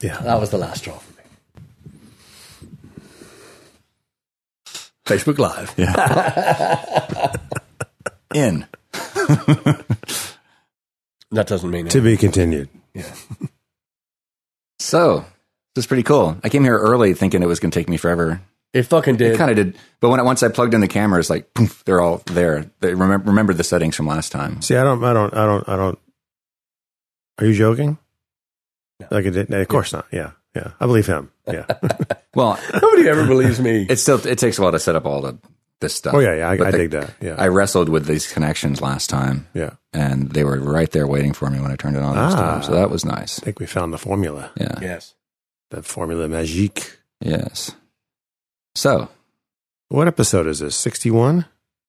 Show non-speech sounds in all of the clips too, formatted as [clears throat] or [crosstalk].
Yeah. That was the last straw for me. Facebook Live. Yeah. [laughs] In. [laughs] That doesn't mean To anything. be continued. Yeah. [laughs] so this is pretty cool. I came here early thinking it was going to take me forever. It fucking did. It kind of did, but when I, once I plugged in the cameras, like poof, they're all there. They remember remember the settings from last time. See, I don't, I don't, I don't, I don't. Are you joking? Like it? Of course not. Yeah, yeah. I believe him. Yeah. [laughs] Well, Nobody ever believes me. it still it takes a while to set up all the this stuff. oh yeah, yeah. I, But I the- dig that. Yeah, I wrestled with these connections last time, yeah. and they were right there waiting for me when I turned it on. this Ah. time. So that was nice. I think we found the formula. Yeah. yes. That formula magique. Yes. So What episode is this? Sixty-one.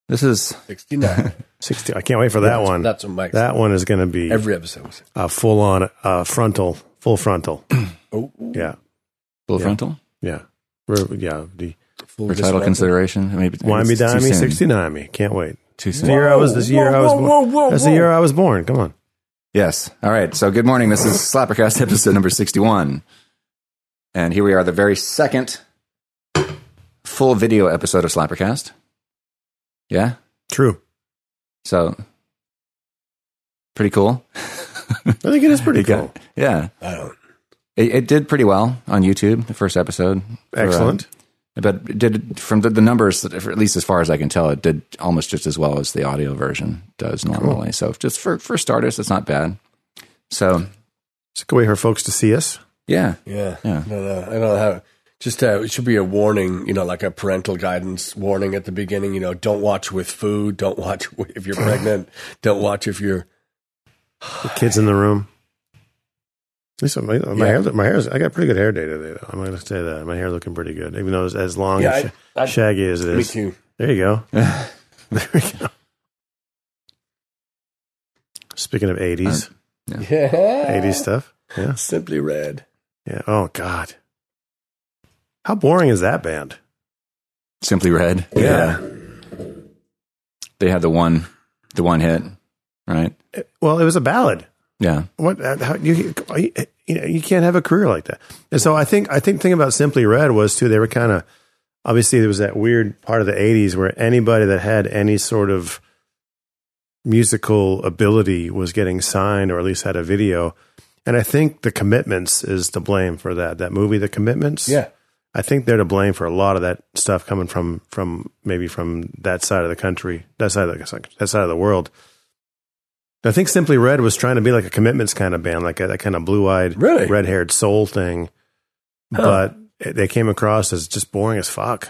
this is 69. [laughs] Sixty. I can't wait for that That's- one. That's what Mike that one is going to be Every episode was. a full-on uh, frontal, full frontal. [clears throat] Oh, Yeah, full Yeah. frontal yeah, We're- yeah. The full for title consideration. Maybe wine me, it's too dime me, soon. sixty-nine me. Can't wait. Too This the soon. year I was. This year I was. whoa, born. whoa, whoa, That's the year I was born. Come on. Yes. All right. So good morning. This is Slappercast [laughs] episode number 61. And here we are, the very second full video episode of Slappercast. Yeah. True. So pretty cool. [laughs] [laughs] I think it is pretty It got- cool. yeah. I don't. It, it did pretty well on YouTube, the first episode. For, uh, Excellent. but it did from the, the numbers, at least as far as I can tell, it did almost just as well as the audio version does normally. So just for, for starters, it's not bad. So It's a good way for folks to see us. yeah. Yeah. Yeah. No, no, I don't know how. Just uh, it should be a warning, you know, like a parental guidance warning at the beginning. You know, don't watch with food. Don't watch [laughs] if you're pregnant. Don't watch if you're. The kids in the room. At my, my Yeah. hair, my hair's, I got pretty good hair day today, though. I'm going to say that. My hair looking pretty good, even though it's as long Yeah, and I- I- shaggy as it Me too. There you go. [laughs] there we go. Speaking of 80s, uh, Yeah. 80s stuff. Yeah. Simply red. Yeah. Oh, God. How boring is that band? Simply Red. Yeah. They had the one, the one hit, right? Well, it was a ballad. Yeah. What uh, how, you, you know you can't have a career like that. And so I think I think the thing about Simply Red was too they were kind of obviously there was that weird part of the '80s where anybody that had any sort of musical ability was getting signed or at least had a video. And I think the Commitments is to blame for that. That movie, The Commitments. Yeah. I think they're to blame for a lot of that stuff coming from from maybe from that side of the country, that side of the that side of the world. I think Simply Red was trying to be like a commitments kind of band, like a, that kind of blue eyed, Really? red haired soul thing. But it- they came across as just boring as fuck.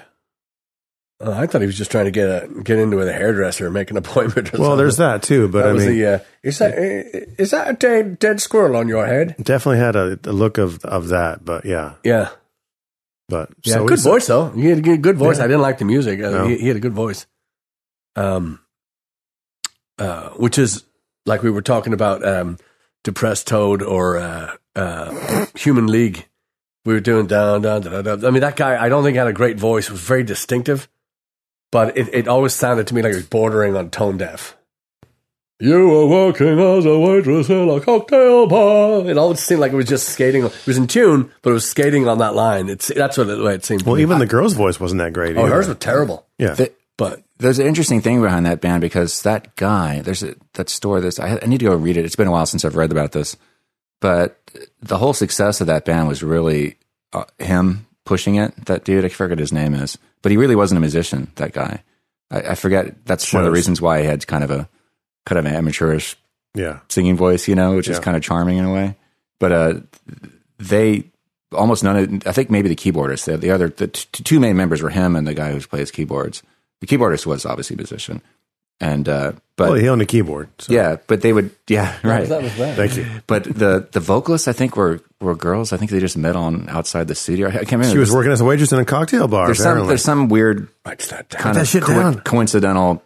Oh, I thought he was just trying to get a get into with a hairdresser and make an [laughs] appointment. Or Well, something. there's that too. But That I mean, the. Uh, is that is that a dead, dead squirrel on your head? definitely had a, a look of of that. But yeah, Yeah. but Yeah. so good voice though. He had a good, good voice. Yeah. I didn't like the music. Uh, No. he, he had a good voice. Um. Uh, which is like we were talking about um, depressed toad or uh, uh, human league. We were doing down, down, down, down. I mean, that guy. I don't think had a great voice. It was very distinctive, but it, it always sounded to me like it was bordering on tone deaf. You were working as a waitress in a cocktail bar. It always seemed like it was just skating. It was in tune, but it was skating on that line. It's that's what it, the way it seemed. to Well, me. even the girl's voice wasn't that great. Oh, either. hers was terrible. yeah. The- But There's an interesting thing behind that band because that guy, there's a, that store. This I, I need to go read it. It's been a while since I've read about this, but the whole success of that band was really uh, him pushing it. That dude, I forget his name is, but he really wasn't a musician. That guy, I, I forget. That's one of the reasons why he had kind of a kind of an amateurish yeah. singing voice, you know, which is kind of charming in a way. But uh, they almost none of, I think maybe the keyboardist, the, the other, the t- two main members were him and the guy who plays keyboards. The keyboardist was obviously a musician. And, uh, but Well, he owned a keyboard. So. yeah, but they would, yeah, [laughs] right. that was that. Thank you. But the, the vocalists, I think, were, were girls. I think they just met on outside the studio. I can't remember. She was working as a waitress in a cocktail bar. There's some, there's some weird Write that down. kind of co- coincidental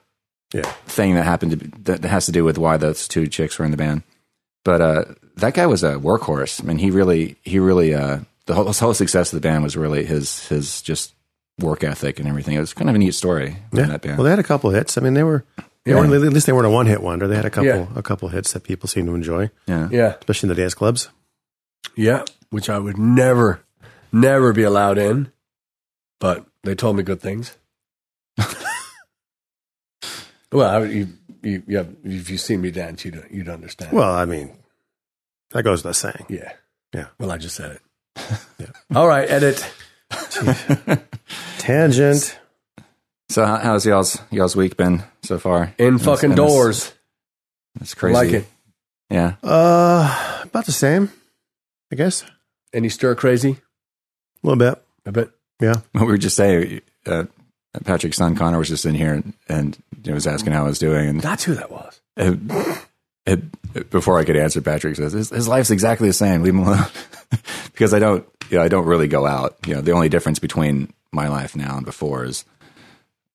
yeah. thing that happened to be, that has to do with why those two chicks were in the band. But uh, that guy was a workhorse. I mean, he really, he really, uh, the whole, the whole success of the band was really his, his just work ethic and everything. It was kind of a neat story Yeah. that band. Well, they had a couple hits. I mean, they were. They Yeah. weren't, at least they weren't a one-hit wonder. They had a couple, Yeah. a couple hits that people seem to enjoy, yeah. Yeah, especially in the dance clubs. yeah. which I would never, never be allowed in. But they told me good things. [laughs] well, I, you, you, you have, if you've seen me dance, you'd, you'd understand. Well, I mean, that goes without saying. yeah. Yeah. Well, I just said it. Yeah. All right, edit. [laughs] Tangent. So how's y'all's y'all's week been so far? In It's fucking doors. That's crazy. Like it. Yeah. Uh, about the same, I guess. Any stir crazy? A little bit. A bit. Yeah. [laughs] What we were just saying, uh, Patrick's son Connor was just in here and, and you know, was asking how I was doing, and That's who that was. it, it, before I could answer, Patrick says his, his life's exactly the same. Leave him alone, [laughs] because I don't, you know, I don't really go out. You know, the only difference between my life now and before is,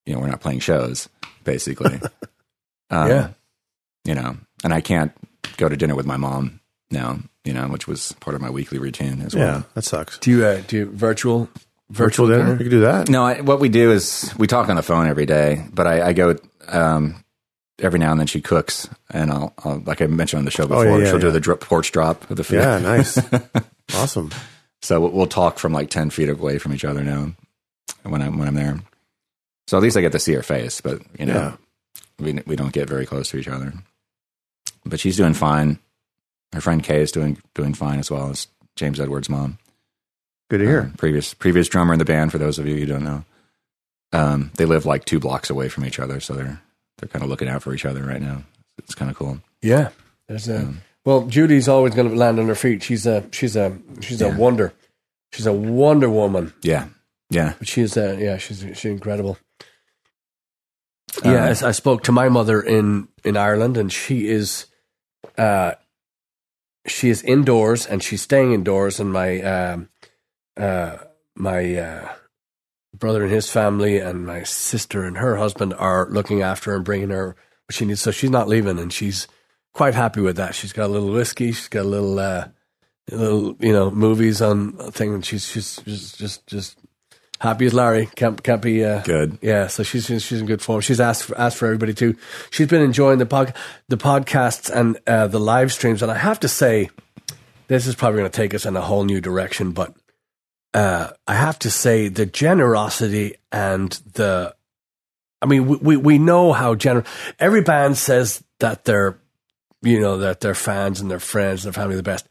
you know, we're not playing shows, basically. [laughs] um, Yeah. you know, and I can't go to dinner with my mom now, you know, which was part of my weekly routine as well. Yeah. That sucks. Do you uh, do you virtual Virtual dinner. You could do that. No, I, what we do is we talk on the phone every day, but I, I go um, every now and then. She cooks, and I'll, I'll like I mentioned on the show before. Oh, yeah, yeah, she'll do yeah. the dro- porch drop of the food. Yeah. Nice. [laughs] awesome. So we'll, we'll talk from like ten feet away from each other now when I'm when I'm there. So at least I get to see her face, but you know, Yeah. we we don't get very close to each other. But she's doing fine. Her friend Kay is doing doing fine as well as James Edwards' mom. Good to hear. Um, previous previous drummer in the band. For those of you who don't know, um, they live like two blocks away from each other, so they're they're kind of looking out for each other right now. It's kind of cool. Yeah. There's a well, Judy's always going to land on her feet. She's a she's a she's a wonder. She's a wonder woman. Yeah, yeah, But She's uh, yeah, she's she's incredible. Um, yeah, I, I spoke to my mother in in Ireland, and she is, uh, she is indoors and she's staying indoors, and my um, uh, my uh, brother and his family and my sister and her husband are looking after her and bringing her what she needs. So she's not leaving, and she's quite happy with that. She's got a little whiskey, she's got a little. Uh, little you know movies on thing and she's she's just just just happy as Larry can't can't be uh, good. yeah, so she's she's in good form. She's asked for, asked for everybody too. She's been enjoying the pod, the podcasts and uh, the live streams, and I have to say, this is probably going to take us in a whole new direction. But uh, I have to say, the generosity and the, I mean, we we, we know how generous. Every band says that they're, you know, that their fans and their friends and their family are the best.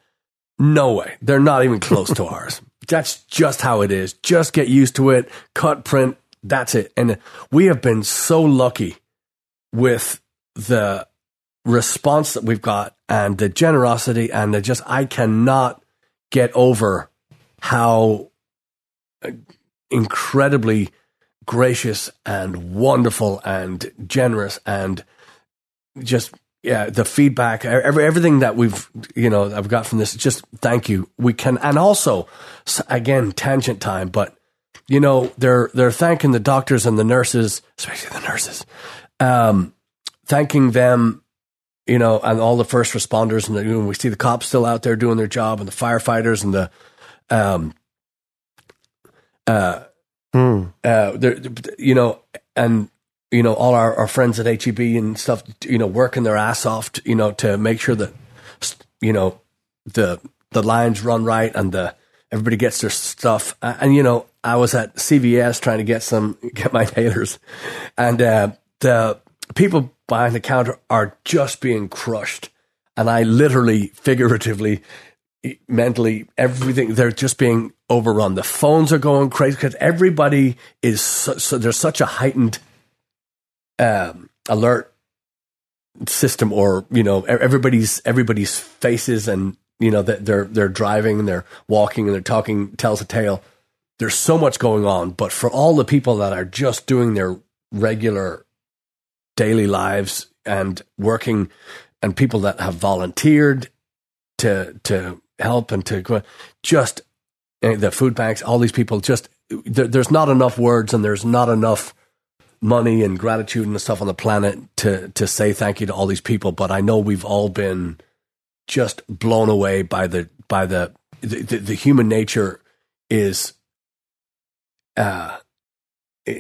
No way, they're not even close to [laughs] ours. That's just how it is. Just get used to it. Cut, print. That's it. And we have been so lucky with the response that we've got and the generosity and the just, I cannot get over how uh, incredibly gracious and wonderful and generous and just yeah the feedback every, everything that we've you know i've got from this just thank you. We can and also again tangent time but you know they're they're thanking the doctors and the nurses especially the nurses um thanking them you know and all the first responders and the, you know, we see the cops still out there doing their job and the firefighters and the um uh Hmm. uh, there, you know, and you know, all our, our friends at HEB and stuff, you know, working their ass off, to, you know, to make sure that, you know, the the lines run right and the everybody gets their stuff. And you know, I was at CVS trying to get some [laughs] get my inhalers, and uh, the people behind the counter are just being crushed, and I literally, figuratively, mentally everything they're just being overrun. The phones are going crazy because everybody is so, so there's such a heightened um, alert system or you know everybody's everybody's faces and you know that they're they're driving and they're walking and they're talking tells a tale. There's so much going on but for all the people that are just doing their regular daily lives and working and people that have volunteered to to help and to just uh, the food banks all these people just there, there's not enough words and there's not enough money and gratitude and stuff on the planet to to say thank you to all these people but i know we've all been just blown away by the by the the, the, the human nature is uh it,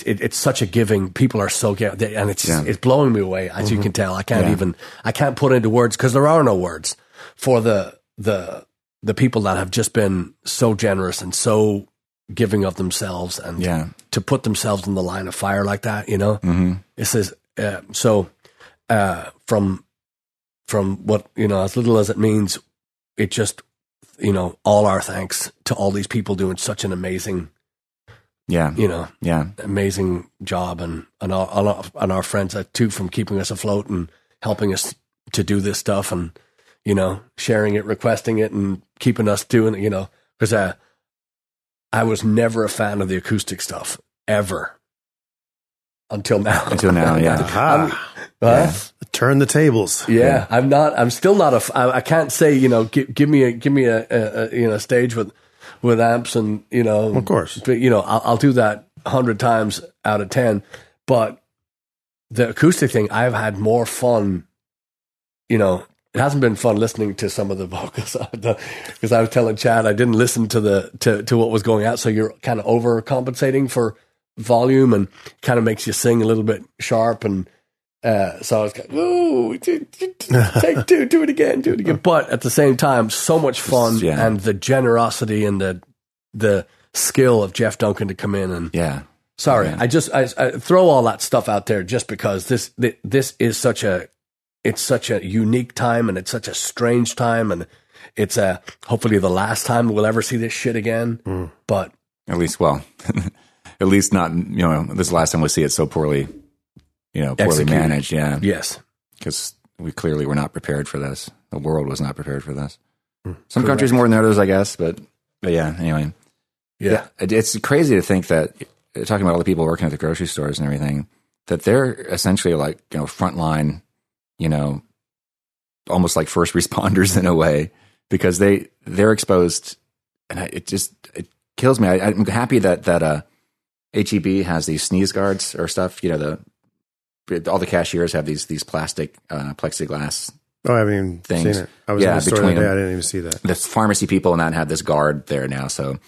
it, it, it's such a giving. People are so give, and it's Yeah. it's blowing me away. As you can tell, I can't Yeah. even I can't put into words because there are no words for the the the people that have just been so generous and so giving of themselves and Yeah. to put themselves in the line of fire like that, you know. hmm It says uh, so uh, from from what you know, as little as it means, it just you know all our thanks to all these people doing such an amazing Yeah. you know Yeah. amazing job and and our, and our, friends too from keeping us afloat and helping us to do this stuff and you know sharing it requesting it and keeping us doing it you know because uh, I was never a fan of the acoustic stuff ever until now Until now, [laughs] yeah. Aha. Huh? Turn the tables. Yeah, I'm not. I'm still not a. f- I, I can't say you know. Give, give me a give me a, a, a you know stage with with amps and you know. Of course. but you know I'll, I'll do that a hundred times out of ten. But the acoustic thing, I've had more fun. You know, it hasn't been fun listening to some of the [laughs] vocals because I was telling Chad I didn't listen to the to to what was going out. So you're kind of overcompensating for volume and kind of makes you sing a little bit sharp and. Uh, so I was like, "Ooh, take two, do it again, do it again." But at the same time, so much fun Yeah. and the generosity and the the skill of Jeff Duncan to come in and Yeah. sorry, Yeah. I just I, I throw all that stuff out there just because this this is such a it's such a unique time and it's such a strange time and it's uh hopefully the last time we'll ever see this shit again. But At least, well, [laughs] at least not, you know, this last time we see it so poorly, you know, poorly Executed. managed. Yeah. yes, Because we clearly were not prepared for this. The world was not prepared for this. Some countries more than others, I guess. But, but yeah, anyway. yeah, It- It's crazy to think that, talking about all the people working at the grocery stores and everything, that they're essentially like, you know, frontline, you know, almost like first [laughs] responders in a way, because they, they're exposed. And I, it just, it kills me. I, I'm happy that, that, uh, HEB has these sneeze guards or stuff, you know, the, all the cashiers have these, these plastic, uh, plexiglass Oh, I haven't even Things. seen it. I was Yeah, in the store today. them. I didn't even see that. the pharmacy people and that have this guard there now, so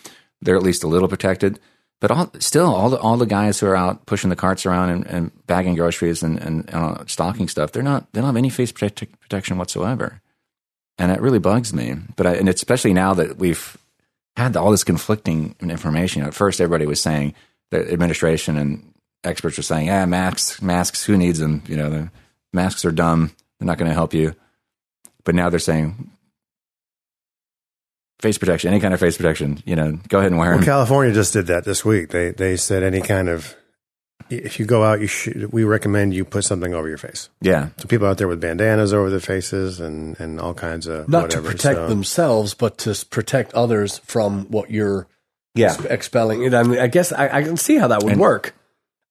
they're at least a little protected. But all, still, all the all the guys who are out pushing the carts around and, and bagging groceries and, and, uh, stocking stuff, they're not they don't have any face protect, protection whatsoever, and it really bugs me. But I, and especially now that we've had all this conflicting information. At first, everybody was saying the administration and experts were saying, "Yeah, masks, masks. Who needs them? You know, the masks are dumb. They're not going to help you." But now they're saying face protection, any kind of face protection. You know, go ahead and wear Well, them. California just did that this week. They they said any kind of if you go out, you should. We recommend you put something over your face. yeah, So people out there with bandanas over their faces and and all kinds of not whatever. to protect So- themselves, but to protect others from what you're yeah, expelling. You know, I mean, I guess I, I can see how that would And- work,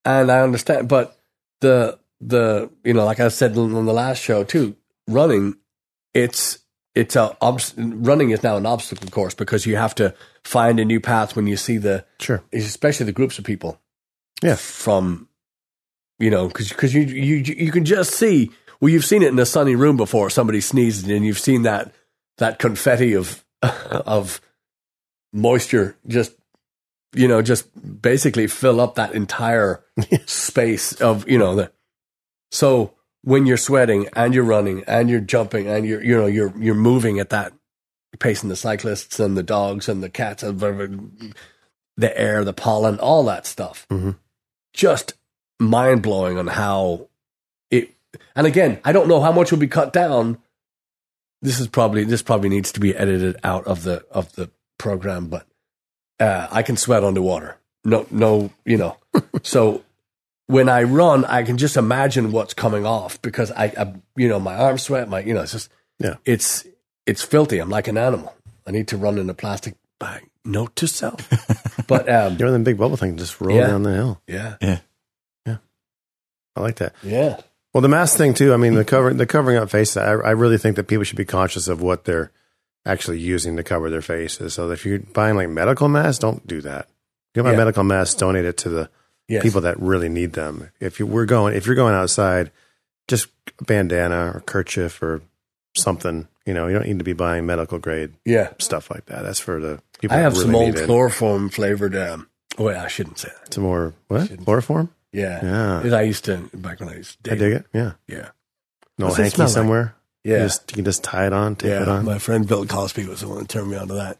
and I understand. But the the you know, like I said on the last show too, running, it's it's a running is now an obstacle course because you have to find a new path when you see the Sure. especially the groups of people Yeah. from you know because because you you you can just see well you've seen it in a sunny room before somebody sneezes and you've seen that that confetti of [laughs] of moisture just you know just basically fill up that entire [laughs] space of you know the so when you're sweating and you're running and you're jumping and you're you know you're you're moving at that pace and the cyclists and the dogs and the cats and the air the pollen all that stuff. Mhm. just mind blowing on how it and again I don't know how much will be cut down. This is probably this probably needs to be edited out of the of the program but uh, I can sweat underwater. No no you know. [laughs] So when I run I can just imagine what's coming off because I, I you know my arms sweat my you know it's just Yeah. it's it's filthy I'm like an animal I need to run in a plastic bag note to self [laughs] but um You know, them big bubble thing just roll Yeah. down the hill. yeah Yeah. Yeah. I like that. yeah Well, the mask thing too. I mean, the cover, the covering up face. I, I really think that people should be conscious of what they're actually using to cover their faces. So if you're buying like medical masks, don't do that. Get you buy Yeah. medical masks, donate it to the yes. people that really need them. If you we're going, if you're going outside, just a bandana or kerchief or something. You know, you don't need to be buying medical grade yeah stuff like that. That's for the people. I have that really some old chloroform flavored. Um, oh, wait, I shouldn't say that. Some more what chloroform? Yeah, Yeah, I used to back when I used to I dig it. Yeah, Yeah, no hanky smell like? somewhere. You, Yeah. just, you can just tie it on, tape it on. my friend Bill Cosby was the one that turned me on to that.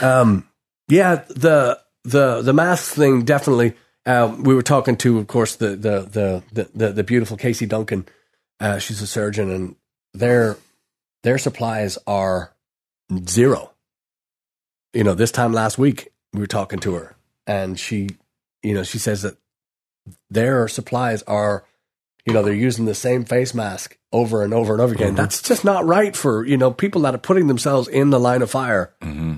Um, yeah, the the the mask thing definitely. Uh, we were talking to, of course, the the the the, the, the beautiful Casey Duncan. Uh, she's a surgeon, and their their supplies are zero. You know, this time last week we were talking to her, and she, you know, she says that their supplies are, you know, they're using the same face mask over and over and over again. That's just not right for you know people that are putting themselves in the line of fire. hmm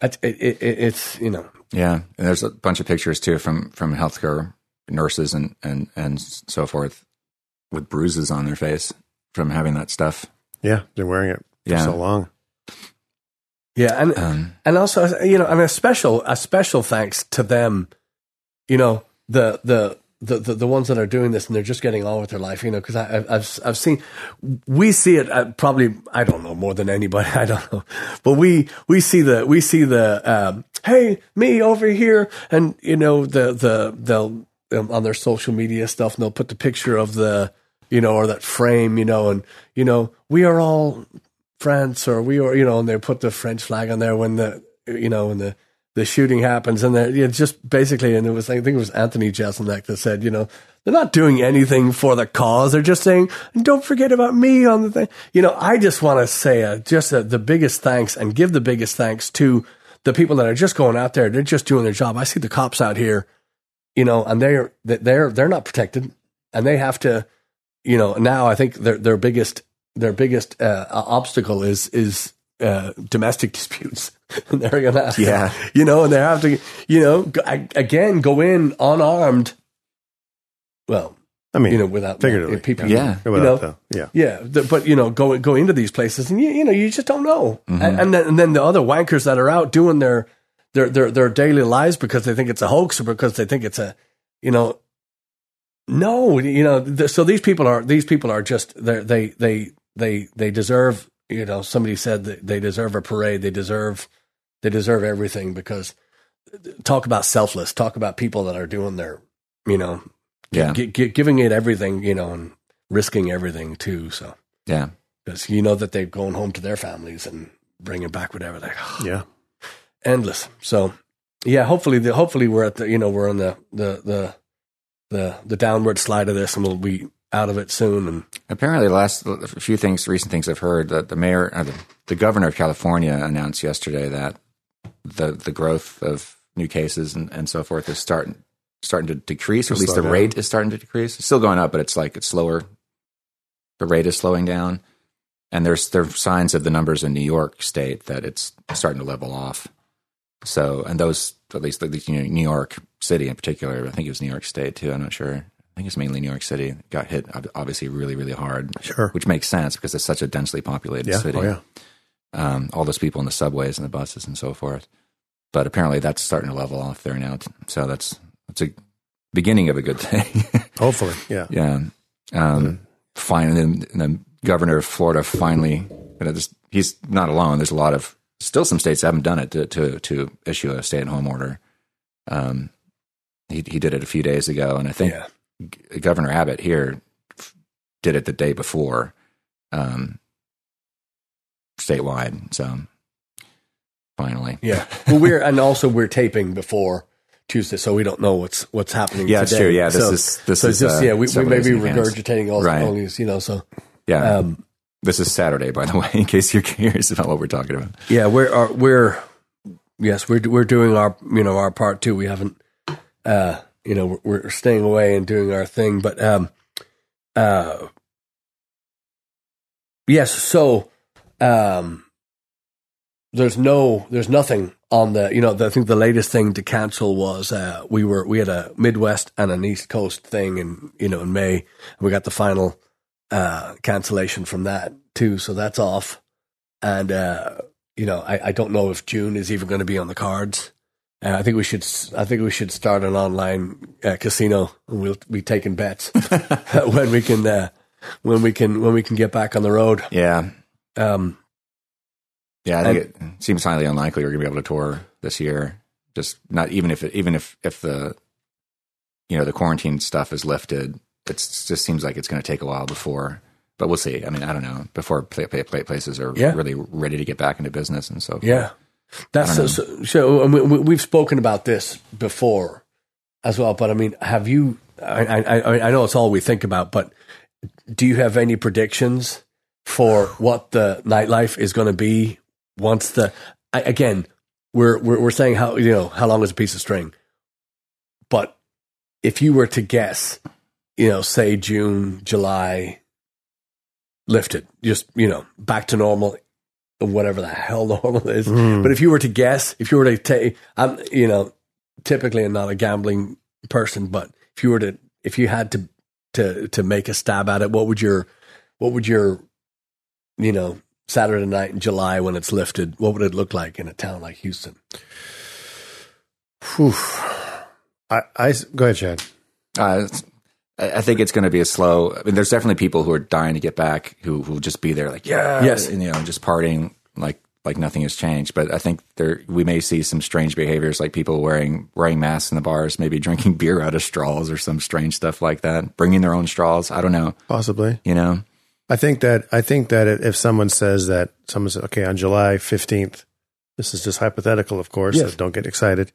It, it, it, it's you know Yeah, and there's a bunch of pictures too from from healthcare nurses and and and so forth with bruises on their face from having that stuff. Yeah, they're wearing it for Yeah. so long. yeah, and Um, and also you know and a special a special thanks to them, you know the the. The, the, the ones that are doing this and they're just getting on with their life, you know, because I've, I've, seen, we see it uh, probably, I don't know more than anybody, [laughs] I don't know, but we, we see the, we see the, um, hey, me over here. And, you know, the, the, they'll, um, on their social media stuff and they'll put the picture of the, you know, or that frame, you know, and, you know, we are all France or we are, you know, and they put the French flag on there when the, you know, when the, the shooting happens and they're you know, just basically, and it was, I think it was Anthony Jeselnik that said, you know, they're not doing anything for the cause. They're just saying, don't forget about me on the thing. You know, I just want to say uh, just uh, the biggest thanks and give the biggest thanks to the people that are just going out there. They're just doing their job. I see the cops out here, you know, and they're, they're, they're not protected and they have to, you know, now I think their, their biggest, their biggest uh, obstacle is, is uh, domestic [laughs] disputes. and they're going to have to, Yeah. you know, and they have to, you know, go, again, go in unarmed. Well, I mean, you know, without figuratively. people. Yeah. You know, the- yeah. yeah, the, but you know, go go into these places, and you, you know, you just don't know. Mm-hmm. And, and then and then the other wankers that are out doing their their their their daily lives because they think it's a hoax or because they think it's a, you know, no, you know. so these people are these people are just they they they they they deserve. You know, somebody said that they deserve a parade. They deserve they deserve everything because talk about selfless. Talk about people that are doing their, you know, yeah, gi- gi- giving it everything. You know, and risking everything too. So yeah, because you know that they're going home to their families and bringing back whatever they [sighs] Yeah. endless. So yeah, hopefully the hopefully we're at the you know we're on the the the the the downward slide of this and we'll be out of it soon. And Apparently, the last a few things, recent things I've heard that the mayor, uh, the, the governor of California announced yesterday that the the growth of new cases and, and so forth is starting starting to decrease, or at least the down. rate is starting to decrease. It's still going up, but it's like it's slower. The rate is slowing down, and there's there are signs of the numbers in New York State that it's starting to level off. So, and those at least at least you know, New York City in particular, I think it was New York State too. I'm not sure. I think it's mainly New York City. Got hit obviously really really hard Sure. which makes sense because it's such a densely populated Yeah. city. Oh, yeah. Um, all those people in the subways and the buses and so forth. But apparently, that's starting to level off there now. So that's that's a beginning of a good thing. [laughs] Hopefully. Yeah. yeah. Um, finally, the governor of Florida finally, you know, this, he's not alone. There's a lot of still some states haven't done it to to, to issue a stay at home order. Um, he he did it a few days ago, and I think yeah, G- Governor Abbott here f- did it the day before, um, statewide. So finally, yeah. well, we're and also we're taping before Tuesday, so we don't know what's what's happening. Yeah, today. true. Yeah, this so, is- this so is, just uh, yeah, we, we may be regurgitating all, Right. these, you know. So yeah, um, this is Saturday, by the way, in case you're curious about what we're talking about. yeah, we're are, we're yes, we're we're doing our you know our part too. We haven't uh you know we're, staying away and doing our thing, but um uh yes, so um there's no there's nothing on the you know the, I think the latest thing to cancel was uh we were we had a Midwest and an East Coast thing in you know in May and we got the final uh cancellation from that too, so that's off and uh you know, I, I don't know if June is even going to be on the cards. Uh, I think we should. I think we should start an online uh, casino, and we'll be taking bets [laughs] [laughs] when we can. Uh, when we can. When we can get back on the road. Yeah, Um, yeah. I think it seems highly unlikely we're going to be able to tour this year. Just not even if it, even if if the you know the quarantine stuff is lifted, it just seems like it's going to take a while before but we'll see. I mean, I don't know before play, play, play places are Yeah. really ready to get back into business and so forth. Yeah, that's so, so, so. and we, we- we've spoken about this before as well, but I mean, have you? I, I, I I know it's all we think about, but do you have any predictions for what the nightlife is going to be once the? I, again, we're, we're we're saying how you know how long is a piece of string, but if you were to guess, you know, say June, July, lifted, just you know, back to normal whatever the hell normal [laughs] is. But if you were to guess, if you were to take, I'm, you know, typically I'm not a gambling person, but if you were to, if you had to, to, to make a stab at it, what would your, what would your, you know, Saturday night in July when it's lifted, what would it look like in a town like Houston? Whew. I, I go ahead, Chad. Uh, it's- I I think it's going to be a slow. I mean, there's definitely people who are dying to get back who who will just be there, like yeah, Yes. and, you know, just partying like like nothing has changed. But I think there we may see some strange behaviors, like people wearing wearing masks in the bars, maybe drinking [laughs] beer out of straws or some strange stuff like that, bringing their own straws. I don't know, Possibly. you know. I think that I think that if someone says that someone says, okay, on July fifteenth, this is just hypothetical, of course. Yes. So don't get excited.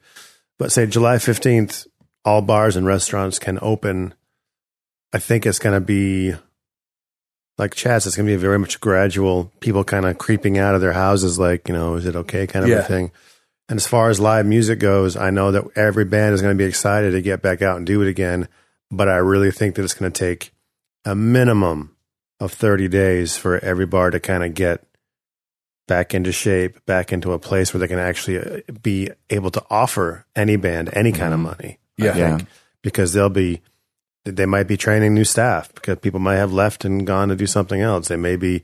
But say July fifteenth, all bars and restaurants can open. I think it's going to be like Chaz. It's going to be very much gradual. People kind of creeping out of their houses, like you know, is it okay, kind of Yeah. a thing. And as far as live music goes, I know that every band is going to be excited to get back out and do it again. But I really think that it's going to take a minimum of 30 days for every bar to kind of get back into shape, back into a place where they can actually uh, be able to offer any band any kind of money. I Yeah. Yeah. because they'll be, they might be training new staff because people might have left and gone to do something else. They may be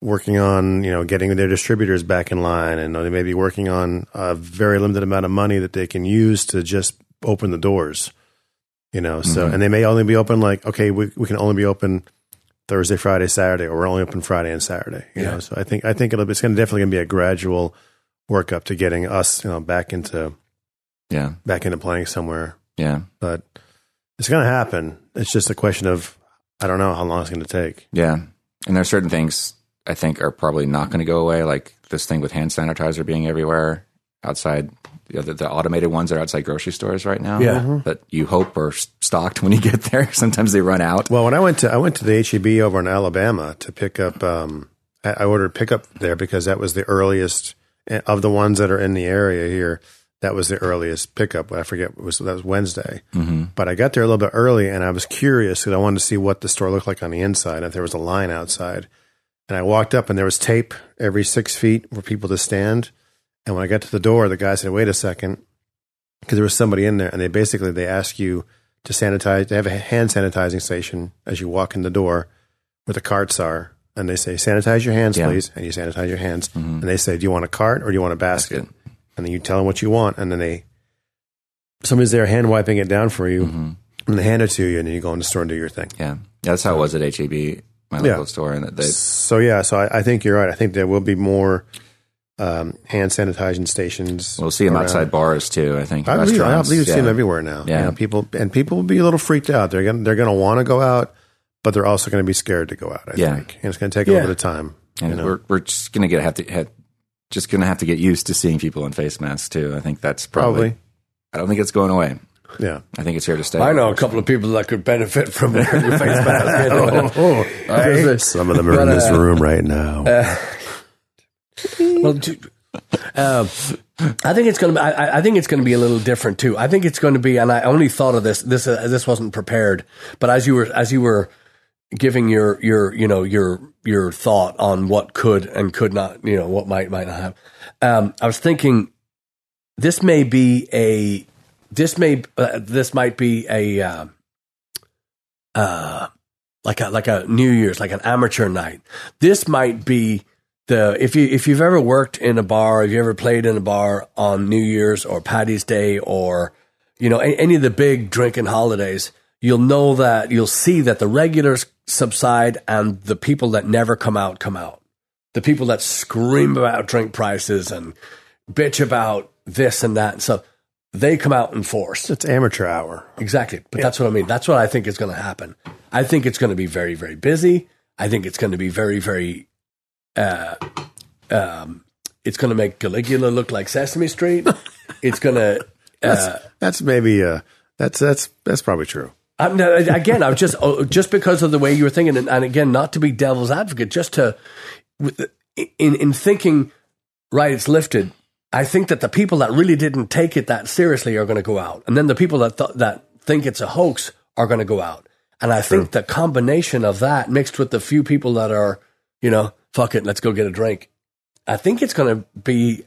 working on, you know, getting their distributors back in line and they may be working on a very limited amount of money that they can use to just open the doors, you know, so, Mhm. and they may only be open like, okay, we, we can only be open Thursday, Friday, Saturday, or we're only open Friday and Saturday. You Yeah. know, so I think I think it'll, it's going to definitely going to be a gradual workup to getting us, you know, back into Yeah, back into playing somewhere. yeah, But it's going to happen. It's just a question of I don't know how long it's going to take. yeah. And there are certain things I think are probably not going to go away, like this thing with hand sanitizer being everywhere outside. You know, the, the automated ones are outside grocery stores right now. Yeah. that you hope are stocked when you get there. [laughs] Sometimes they run out. Well, when I went to I went to the HEB over in Alabama to pick up. Um, I I ordered pickup there because that was the earliest eh, of the ones that are in the area here. That was the earliest pickup. I forget it was that was Wednesday. hmm But I got there a little bit early and I was curious because I wanted to see what the store looked like on the inside, if there was a line outside. And I walked up and there was tape every six feet for people to stand. And when I got to the door, the guy said, wait a second, because there was somebody in there and they basically, they ask you to sanitize. They have a hand sanitizing station as you walk in the door where the carts are. And they say, sanitize your hands, Yeah. please. And you sanitize your hands. Mhm. And they say, do you want a cart or do you want a basket? And then you tell them what you want. And then they, somebody's there hand wiping it down for you hmm and they hand it to you, and then you go in the store and do your thing. Yeah, that's how it was at HEB, my Yeah. local store, and they, So yeah, so I, I think you're right. I think there will be more um, hand sanitizing stations. we'll see them around. outside bars too. I think I believe, I believe you see them everywhere now. Yeah. You know, people and people will be a little freaked out. They're gonna they're gonna want to go out, but they're also going to be scared to go out. I Yeah. think, and it's going to take a little bit of time. And you know? we're we're just gonna get have to have, just gonna have to get used to seeing people in face masks too. I think that's probably. Probably, I don't think it's going away. yeah. I think it's here to stay. I know a couple of people that could benefit from wearing your face mask. [laughs] Oh, Hey. some of them are But, in this uh, room right now. [laughs] well, do- um, I think it's going to be. I, I think it's going to be a little different too. I think it's going to be, and I only thought of this. This uh, this wasn't prepared, but as you were as you were giving your your you know your your thought on what could and could not, you know, what might might not have. Um, I was thinking this may be a this may uh, this might be a uh, uh, like a like a New Year's like an amateur night. This might be the if you if you've ever worked in a bar, if you ever played in a bar on New Year's or Paddy's Day or you know any, any of the big drinking holidays, you'll know that you'll see that the regulars subside and the people that never come out come out. The people that scream about drink prices and bitch about this and that and stuff, they come out in force. it's amateur hour. Exactly. But that's what I mean. That's what I think is going to happen. I think it's going to be very, very busy. I think it's going to be very, very. Uh, um, it's going to make Caligula look like Sesame Street. [laughs] it's going to. Uh, That's maybe uh, that's that's that's probably true. I'm no, uh, again, I was just oh, just because of the way you were thinking, and, and again, not to be devil's advocate, just to uh, in in thinking, right? It's lifted. I think that the people that really didn't take it that seriously are going to go out, and then the people that th- that think it's a hoax are going to go out. And I think the combination of that mixed with the few people that are, you know, fuck it, let's go get a drink. I think it's going to be.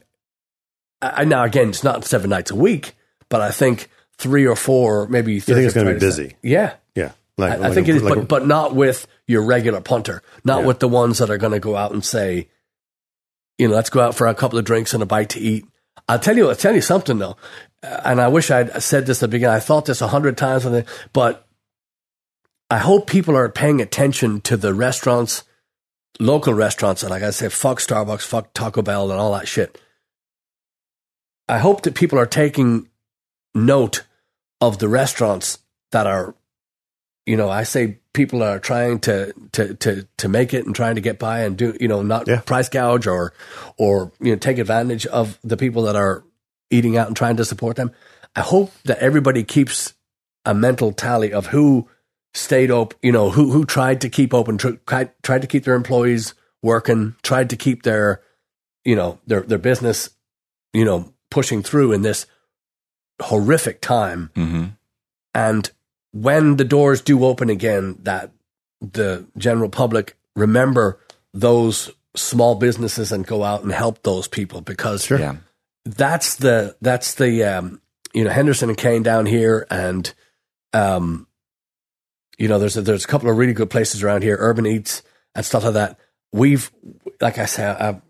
I, now again, it's not seven nights a week, but I think three or four, maybe. You think it's going to be busy? Yeah, Yeah, I, like I think it is, but but not with your regular punter, not Yeah. with the ones that are going to go out and say, you know, let's go out for a couple of drinks and a bite to eat. I'll tell you, I'll tell you something though, uh, and I wish I'd said this at the beginning. I thought this a hundred times, but I hope people are paying attention to the restaurants, local restaurants, and like I said, fuck Starbucks, fuck Taco Bell, and all that shit. I hope that people are taking note of the restaurants that are you know, I say people are trying to to to to make it and trying to get by and do you know not Yeah. price gouge or or you know take advantage of the people that are eating out and trying to support them. I hope that everybody keeps a mental tally of who stayed open, you know, who who tried to keep open, tried tried to keep their employees working, tried to keep their you know their their business, you know, pushing through in this horrific time. Hmm and when the doors do open again that the general public remember those small businesses and go out and help those people because Yeah. that's the that's the um, you know Henderson and Kane down here and um you know there's a, there's a couple of really good places around here Urban Eats and stuff like that. We've like I say I,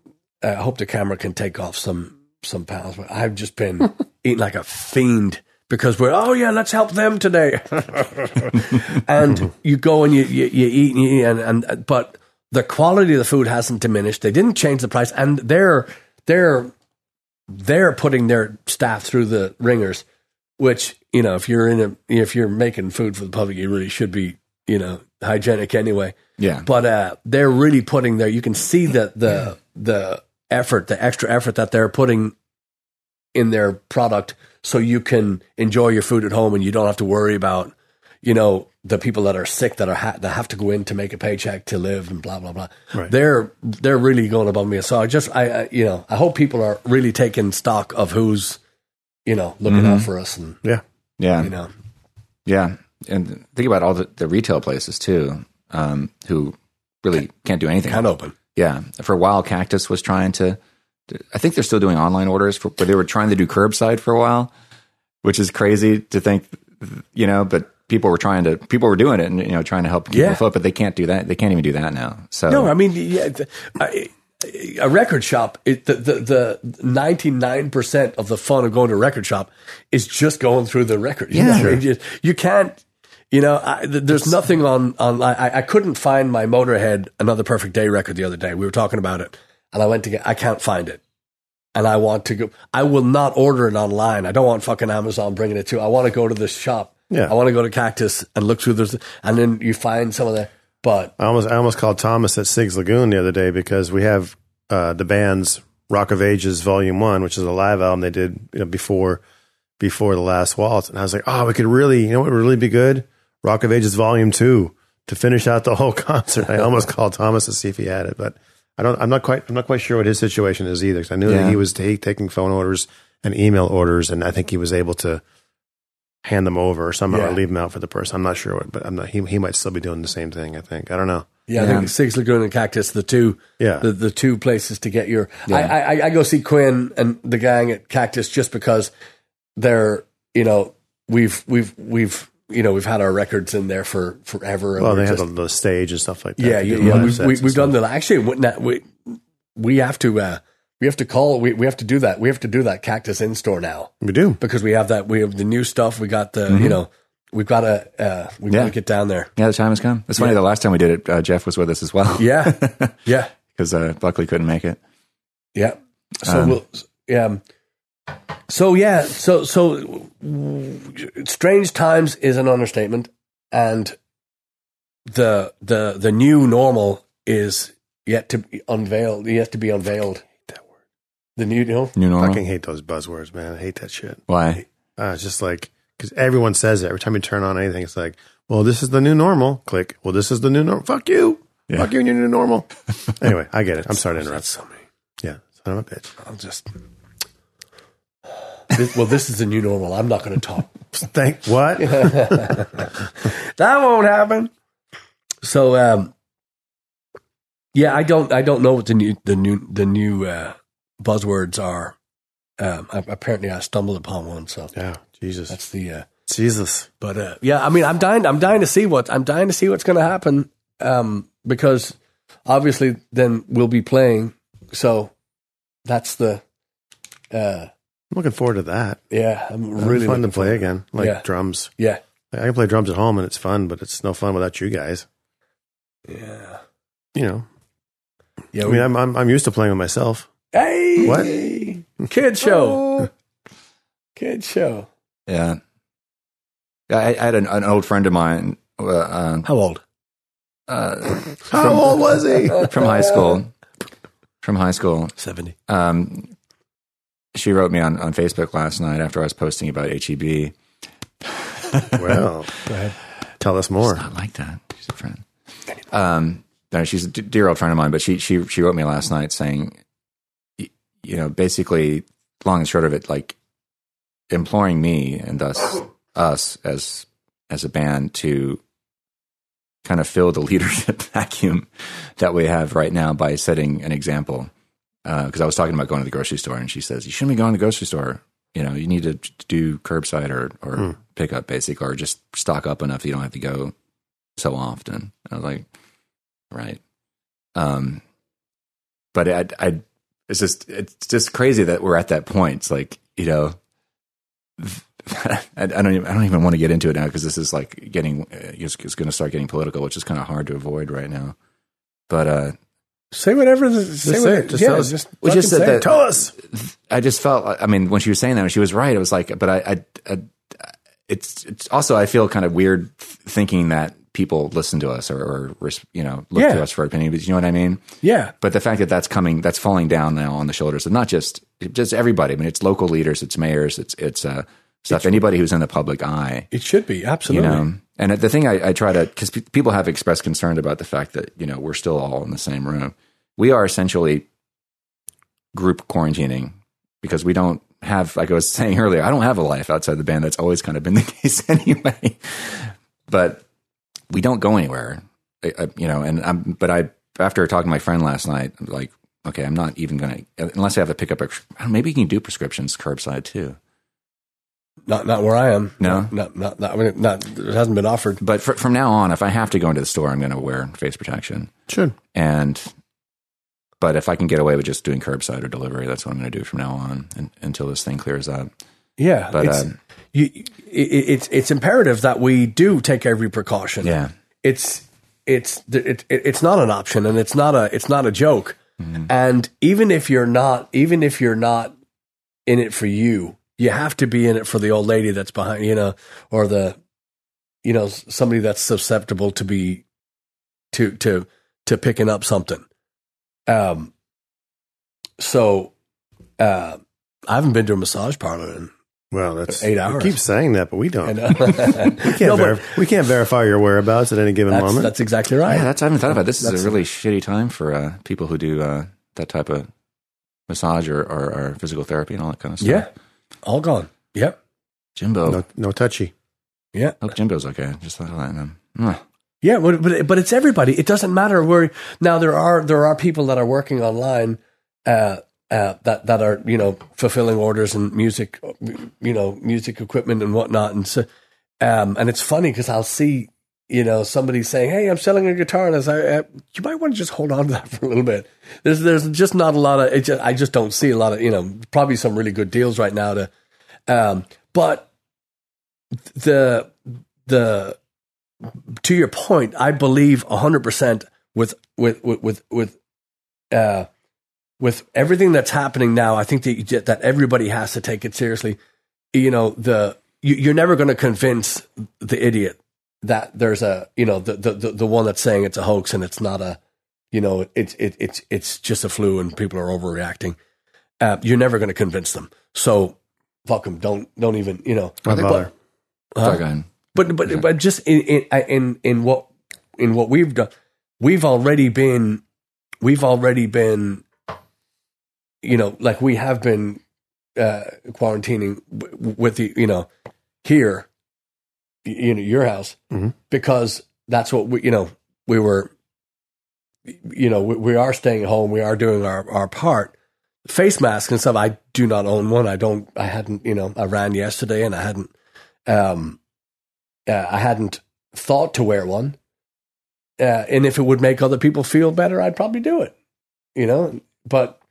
I hope the camera can take off some some pounds but I've just been [laughs] eating like a fiend because we're oh yeah let's help them today [laughs] and you go and you you, you eat and, you eat and and but the quality of the food hasn't diminished they didn't change the price and they're they're they're putting their staff through the ringers, which you know if you're in a if you're making food for the public, you really should be you know hygienic anyway. Yeah. But uh, they're really putting their you can see that the the effort, the extra effort that they're putting in their product, so you can enjoy your food at home and you don't have to worry about you know the people that are sick that are ha- that have to go in to make a paycheck to live and blah blah blah. Right. They're they're really going above me. So I just I, I you know I hope people are really taking stock of who's you know looking out for us and yeah, Yeah. you know Yeah, and think about all the, the retail places too, um, who really can't do anything. kind of open. Yeah, for a while, Cactus was trying to. I think they're still doing online orders, for, but they were trying to do curbside for a while, which is crazy to think, you know. But people were trying to, people were doing it, and you know, trying to help keep Yeah. afloat. But they can't do that. They can't even do that now. So No, I mean, yeah, the- I- a record shop. It, the the ninety nine percent of the fun of going to a record shop is just going through the record. You Yeah. know, Sure. you, you can't. You know, I, th- there's nothing on on. I, I couldn't find my Motorhead Another Perfect Day record the other day. We were talking about it, and I went to get. I can't find it, and I want to go. I will not order it online. I don't want fucking Amazon bringing it to. I want to go to the shop. Yeah. I want to go to Cactus and look through this, and then you find some of the. But I almost I almost called Thomas at Sigs Lagoon the other day because we have uh, the band's Rock of Ages Volume One, which is a live album they did you know, before before the last waltz, and I was like, oh, we could really, you know, what would really be good? Rock of Ages Volume Two to finish out the whole [laughs] concert. I almost called Thomas to see if he had it, but I don't. I'm not quite. I'm not quite sure what his situation is either. 'cause I knew Yeah. that he was ta- taking phone orders and email orders, and I think he was able to hand them over or somehow Yeah. or leave them out for the person. I'm not sure what, but I'm not. He he might still be doing the same thing. I think. I don't know. Yeah, I think Sig's Lagoon and Cactus, the two, Yeah. the, the two places to get your. Yeah. I, I I go see Quinn and the gang at Cactus just because they're you know we've we've we've you know we've had our records in there for forever. and Well, we're they have just- the, the stage and stuff like that. yeah yeah yeah. We've we, we've done stuff. the actually we, we we have to uh, we have to call we we have to do that we have to do that Cactus in store now We do. because we have that we have the new stuff we got the you know we've got to uh, we got Yeah. to get down there. yeah, the time has come. It's funny. The last time we did it, uh, Jeff was with us as well. Yeah [laughs] yeah. because uh, Buckley couldn't make it. Yeah. So Um, we'll, yeah. So yeah. So so strange times is an understatement, and the the the new normal is yet to be unveiled. Yet to be unveiled. that word. The new, you know, New normal. Fucking hate those buzzwords, man. I hate that shit. Why? Uh, it's just like because everyone says it every time you turn on anything. It's like, well, this is the new normal. Click. Well, this is the new normal. Fuck you. Yeah. Fuck you and your new normal. [laughs] anyway, I get it. I'm sorry to interrupt. that's so many. Yeah, son of a bitch. I'll just. This, well, this is the new normal. I'm not going to talk. Thank what? [laughs] that won't happen. So, um, yeah, I don't, I don't know what the new, the new, the new uh, buzzwords are. Um, I, apparently, I stumbled upon one, so yeah, Jesus, that's the. Uh, Jesus. but uh, yeah, I mean, I'm dying, I'm dying to see what, I'm dying to see what's going to happen, um, because obviously, then we'll be playing. So that's the. Uh, I'm looking forward to that. yeah, I'm Really really fun to looking play forward- again, like Yeah. drums. Yeah, I can play drums at home and it's fun, but it's no fun without you guys. yeah, You know, yeah. I mean, I'm I'm, I'm used to playing with myself. Hey, What? Kid show, kid show. Yeah. Yeah, I, I had an, an old friend of mine uh, uh, How old? uh, How old was he? [laughs] from high school. From high school. Seventy. Um, she wrote me on, on Facebook last night after I was posting about HEB. well, Go ahead. tell us more. Not like that. She's a friend. Um, no, she's a d- dear old friend of mine, but she she she wrote me last night saying, you know, basically, long and short of it, like imploring me and thus us as as a band to kind of fill the [laughs] leadership vacuum that we have right now by setting an example. Because I was talking about going to the grocery store, and she says you shouldn't be going to the grocery store. You know, you need to do curbside or or pickup, basic, or just stock up enough you don't have to go so often. I was like, right. Um, but I, I, it's just, it's just crazy that we're at that point. It's like, you know, [laughs] I, I don't even, I don't even want to get into it now because this is like getting, uh, it's, it's going to start getting political, which is kind of hard to avoid right now. But, uh, Say whatever. The, say what, it. Just yeah, tell us. Just Well, just that. Tell us. I just felt, I mean, when she was saying that, she was right. It was like, but I, I, I it's, it's also, I feel kind of weird thinking that people listen to us or, or you know, look Yeah. to us for opinion. But you know what I mean? Yeah. But the fact that that's coming, that's falling down now on the shoulders of not just just everybody. I mean, it's local leaders, it's mayors, it's it's uh, stuff. Anybody who's in the public eye, It should be you absolutely. know. And the thing I, I try to because pe- people have expressed concern about the fact that you know we're still all in the same room. We are essentially group quarantining because we don't have, like I was [laughs] saying earlier, I don't have a life outside the band. That's always kind of been the [laughs] case anyway. But we don't go anywhere, I, I, you know. And I'm, but I, after talking to my friend last night, I'm like, okay, I'm not even gonna unless I have to pick up a. I don't know, Maybe you can do prescriptions curbside too. Not not where I am. No? Not not. not I mean, not. It hasn't been offered. But fr- from now on, if I have to go into the store, I'm going to wear face protection. Should. And but if I can get away with just doing curbside or delivery, that's what I'm going to do from now on and, until this thing clears up. Yeah. But, it's, um, you, it, it's it's imperative that we do take every precaution. Yeah. It's it's it, it, it's not an option, and it's not a it's not a joke. Mm-hmm. And even if you're not, even if you're not in it for you, you have to be in it for the old lady that's behind, you know, or the, you know, somebody that's susceptible to be, to to to picking up something. Um. So, uh, I haven't been to a massage parlor in Well, that's Eight hours. hours. keep saying that, but we don't. [laughs] We can't no, but we can't verify your whereabouts at any given that's, moment. that's exactly right. Yeah, that's I haven't thought about. it. This is a really shitty time for uh, people who do uh, that type of massage or, or, or physical therapy and all that kind of stuff. yeah, all gone. Yep. Jimbo. no, no touchy. Yeah. Hope Jimbo's okay. Just thought of that. mwah. Yeah, but but, it's everybody. It doesn't matter where. Now there are there are people that are working online, uh, uh, that that are you know fulfilling orders and music, you know, music equipment and whatnot, and so, um, and it's funny because I'll see you know somebody saying, "Hey, I'm selling a guitar," and I say, uh, "You might want to just hold on to that [laughs] for a little bit." There's there's just not a lot of. Just, I just don't see a lot of you know probably some really good deals right now to, um, but the the to your point, I believe hundred percent with with with with with uh, with everything that's happening now. I think that you, that everybody has to take it seriously. You know, the you, you're never going to convince the idiot that there's a you know the, the the the one that's saying it's a hoax and it's not a you know it's it, it's it's just a flu and people are overreacting. Uh, you're never going to convince them. So fuck them. Don't don't even you know. Not but- bother. Sorry, but but but just in in in in what in what we've done, we've already been we've already been, you know, like we have been uh, quarantining with the you know here, you know, your house Mhm. because that's what we you know we were, you know, we, we are staying at home. We are doing our our part. Face masks and stuff. I do not own one. I don't. I hadn't. You know, I ran yesterday and I hadn't. Um, uh, I hadn't thought to wear one. Uh, and if it would make other people feel better, I'd probably do it. You know, but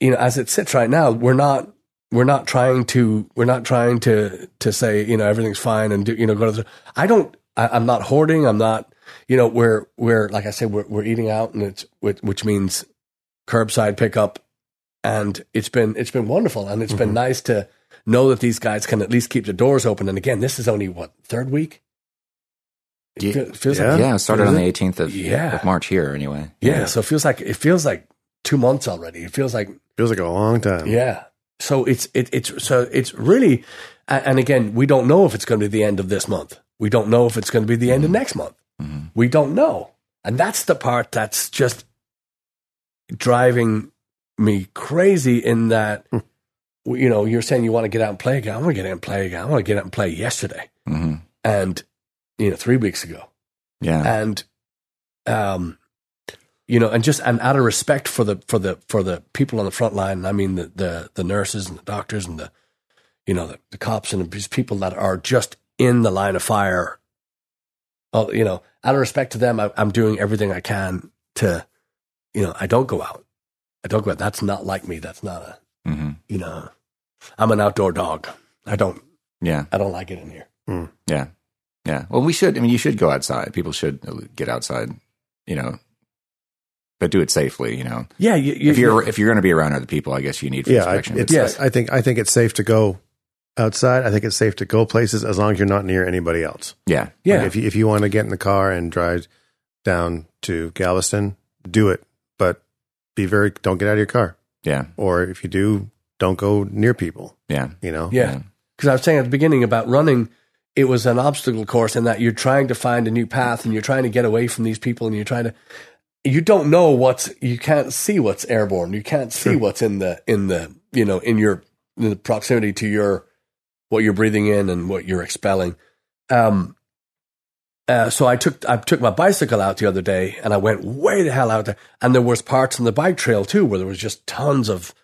you know, as it sits right now, we're not we're not trying to we're not trying to to say you know everything's fine and do, you know go to the. I don't. I, I'm not hoarding. I'm not. You know, we're we're like I said, we're we're eating out, and it's which, which means curbside pickup, and it's been it's been wonderful, and it's been nice to know that these guys can at least keep the doors open. And again, this is only what third week. It Yeah. feels Yeah. like Yeah, it started on the 18th of, Yeah. of March here, anyway. yeah, So it feels like it feels like two months already. It feels like Feels like a long time. yeah. So it's it, it's so it's really, and again, we don't know if it's going to be the end of this month. We don't know if it's going to be the end of next month. Mhm. We don't know, and that's the part that's just driving me crazy. In that, you know, you're saying you want to get out and play again. I want to get out and play again. I want to get out and play yesterday, hmm and you know, three weeks ago. Yeah. and um you know and just and out of respect for the for the for the people on the front line i mean the the, the nurses and the doctors and the you know the, the cops and these people that are just in the line of fire. Oh you know out of respect to them I, i'm doing everything i can to you know i don't go out. I don't go out. That's not like me. That's not a hmm you know i'm an outdoor dog i don't Yeah. i don't like it in here Yeah. Yeah. Well, we should, I mean, you should go outside. People should get outside, you know, but do it safely, you know. yeah you, you, If you're, if you're going to be around other people, I guess you need for Yeah, I, inspection. it's, Yes. I, I think I think it's safe to go outside. I think it's safe to go places as long as you're not near anybody else. yeah. yeah Like if you if you want to get in the car and drive down to Galveston, do it, but be very don't get out of your car. Yeah. Or if you do, don't go near people. Yeah. You know. Yeah. Because I was saying at the beginning about running, it was an obstacle course in that you're trying to find a new path and you're trying to get away from these people and you're trying to. You don't know what's. You can't see what's airborne. You can't see what's in the in the you know in your in the proximity to your what you're breathing in and what you're expelling. Um. Uh, so I took I took my bicycle out the other day and I went way the hell out there and there was parts on the bike trail too where there was just tons of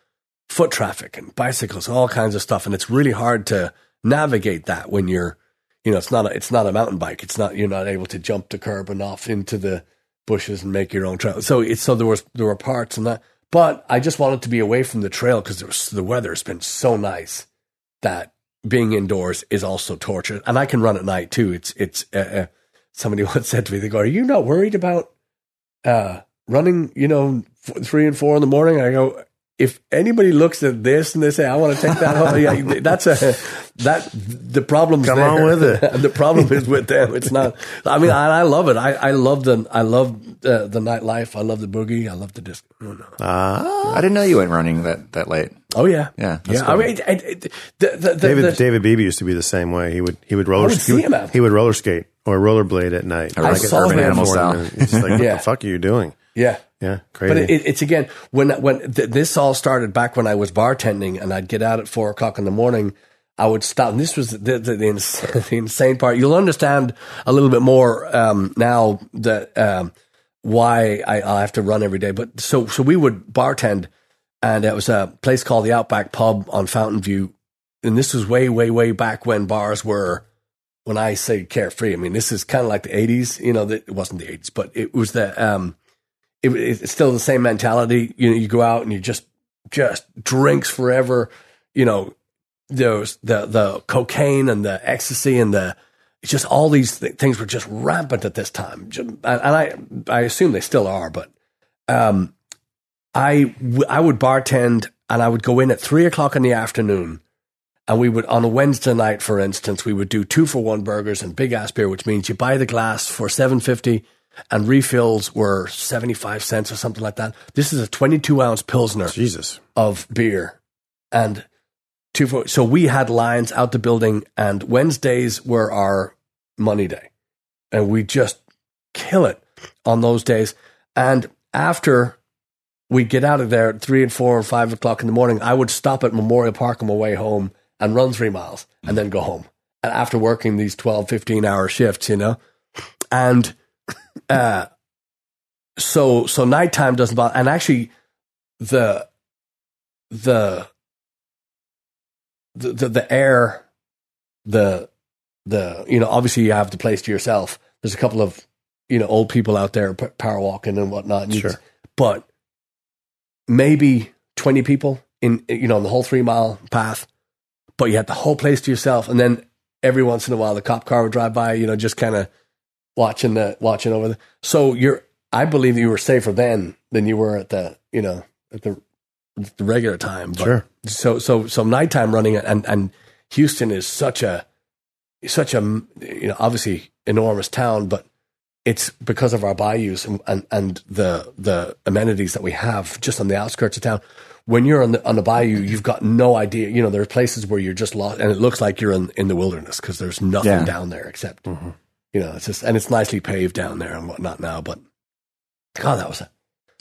foot traffic and bicycles, all kinds of stuff. And it's really hard to navigate that when you're, you know, it's not a, it's not a mountain bike. It's not, you're not able to jump the curb and off into the bushes and make your own trail. So it's, so there was, there were parts and that, but I just wanted to be away from the trail because the weather has been so nice that being indoors is also torture. And I can run at night too. It's, it's, uh, uh, somebody [laughs] once said to me, they go, are you not worried about, uh, running, you know, f- three and four in the morning? I go, if anybody looks at this and they say, I want to take that home, yeah, that's a, that, the problem. Come there. on with it. [laughs] the problem is with them. It's not, I mean, I, I love it. I, I love the, I love uh, the nightlife. I love the boogie. I love the disco. Oh, no. Ah, I didn't know you went running that, that late. oh yeah. Yeah. Yeah. cool. I mean, it, it, it- the, the, the, David the- David Beebe used to be the same way. He would he would roller would he see would, him out. he would roller skate or rollerblade at night. I Like saw Urban Animal style. It's like what [laughs] Yeah. the fuck are you doing? yeah. Yeah, But crazy. it, it's again when when th- this all started back when I was bartending and I'd get out at four o'clock in the morning. I would stop. And this was the the, the, ins- [laughs] the insane part. You'll understand a little bit more um, now that um, why I, I have to run every day. But so so we would bartend, and it was a place called the Outback Pub on Fountain View, and this was way way way back when bars were. When I say carefree, I mean this is kind of like the '80s. You know, it wasn't the '80s, but it was the um, it, it's still the same mentality. You know, you go out and you just just drinks forever. You know, those the the cocaine and the ecstasy and the it's just all these th- things were just rampant at this time. And I I assume they still are, but um, I w- I would bartend and I would go in at three o'clock in the afternoon, And we would, on a Wednesday night, for instance, we would do two for one burgers and big ass beer, which means you buy the glass for seven fifty, and refills were seventy five cents or something like that. This is a twenty two ounce pilsner Jesus. of beer, and two for. So we had lines out the building, and Wednesdays were our money day, and we just kill it on those days. And after we get out of there at three and four or five o'clock in the morning, I would stop at Memorial Park on my way home and run three miles and then go home. And after working these 12, 15 hour shifts, you know, and uh, so so nighttime doesn't bother. And actually, the the the the, air, the the you know, obviously you have the place to yourself. There's a couple of you know old people out there power walking and whatnot. and Sure. but maybe 20 people in you know on the whole three mile path but you had the whole place to yourself and then every once in a while the cop car would drive by you know just kind of watching the watching over the so you're i believe you were safer then than you were at the you know at the, the regular time but Sure. so so so nighttime running and and houston is such a such a you know obviously enormous town but it's because of our bayous and, and, and the the amenities that we have just on the outskirts of town. When you're on the on the bayou, you've got no idea. You know, there are places where you're just lost, and it looks like you're in, in the wilderness because there's nothing Yeah. down there except you know it's just and it's nicely paved down there and whatnot now. But God, that was a,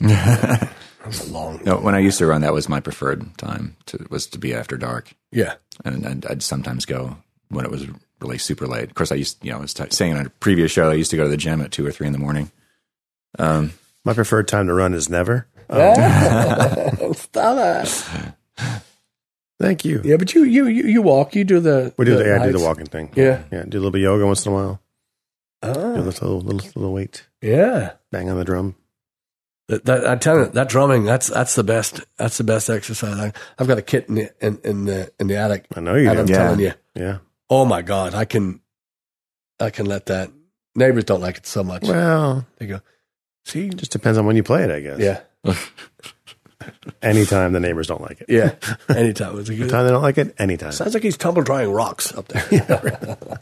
[laughs] that was a long no, when I used to run, that was my preferred time. To, was to be after dark, yeah. and, and I'd sometimes go when it was really super late. Of course, I used you know I was t- saying on a previous show I used to go to the gym at two or three in the morning. Um, My preferred time to run is never. Oh. [laughs] Stop it. Thank you. Yeah, but you you you, you walk. You do the We do the, I do the walking thing. Yeah. Yeah. Do a little bit of yoga once in a while. Oh. Do a Oh, little, little, little weight. yeah. Bang on the drum. That, that, I tell you, that drumming, that's that's the best. That's the best exercise. I, I've got a kit in the in, in the in the attic, I know you and I'm. Yeah. telling you, Yeah. oh my god, I can, I can let that. Neighbors don't like it so much. Well, They go, see, just depends on when you play it, I guess. yeah, [laughs] Anytime the neighbors don't like it. yeah. [laughs] Anytime it's a good. Anytime they don't like it, anytime. Sounds like he's tumble drying rocks up there. [laughs]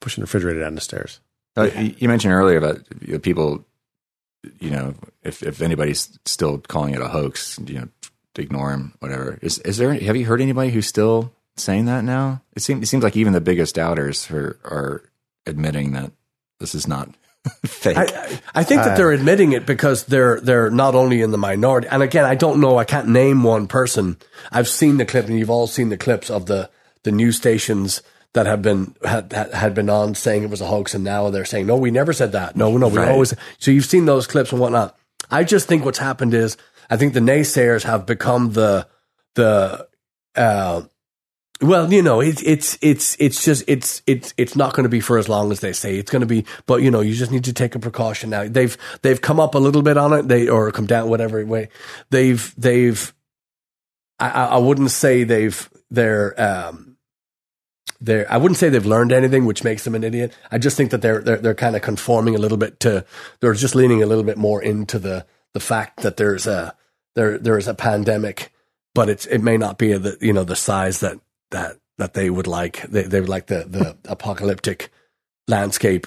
Pushing the refrigerator down the stairs. Uh, you you mentioned earlier about you know, people, you know, if if anybody's still calling it a hoax, you know, ignore him, whatever. Is is there? Have you heard anybody who's still saying that now? It seems it seems like even the biggest doubters are are admitting that this is not [laughs] fake. I, I- think that they're admitting it because they're they're not only in the minority. And again, I don't know. I can't name one person. I've seen the clip, and you've all seen the clips of the the news stations that have been had had had been on saying it was a hoax, and now they're saying no, we never said that. No, no, we Right. always. So you've seen those clips and whatnot. I just think what's happened is I think the naysayers have become the the. Uh, well, you know, it's it's it's it's just it's it's it's not going to be for as long as they say it's going to be. But you know, you just need to take a precaution now. They've they've come up a little bit on it, they or come down whatever way. They've they've. I, I wouldn't say they've they're um they're I wouldn't say they've learned anything, which makes them an idiot. I just think that they're they're they're kind of conforming a little bit to they're just leaning a little bit more into the the fact that there's a there there is a pandemic, but it's it may not be the you know the size that that that they would like. They they would like the the [laughs] apocalyptic landscape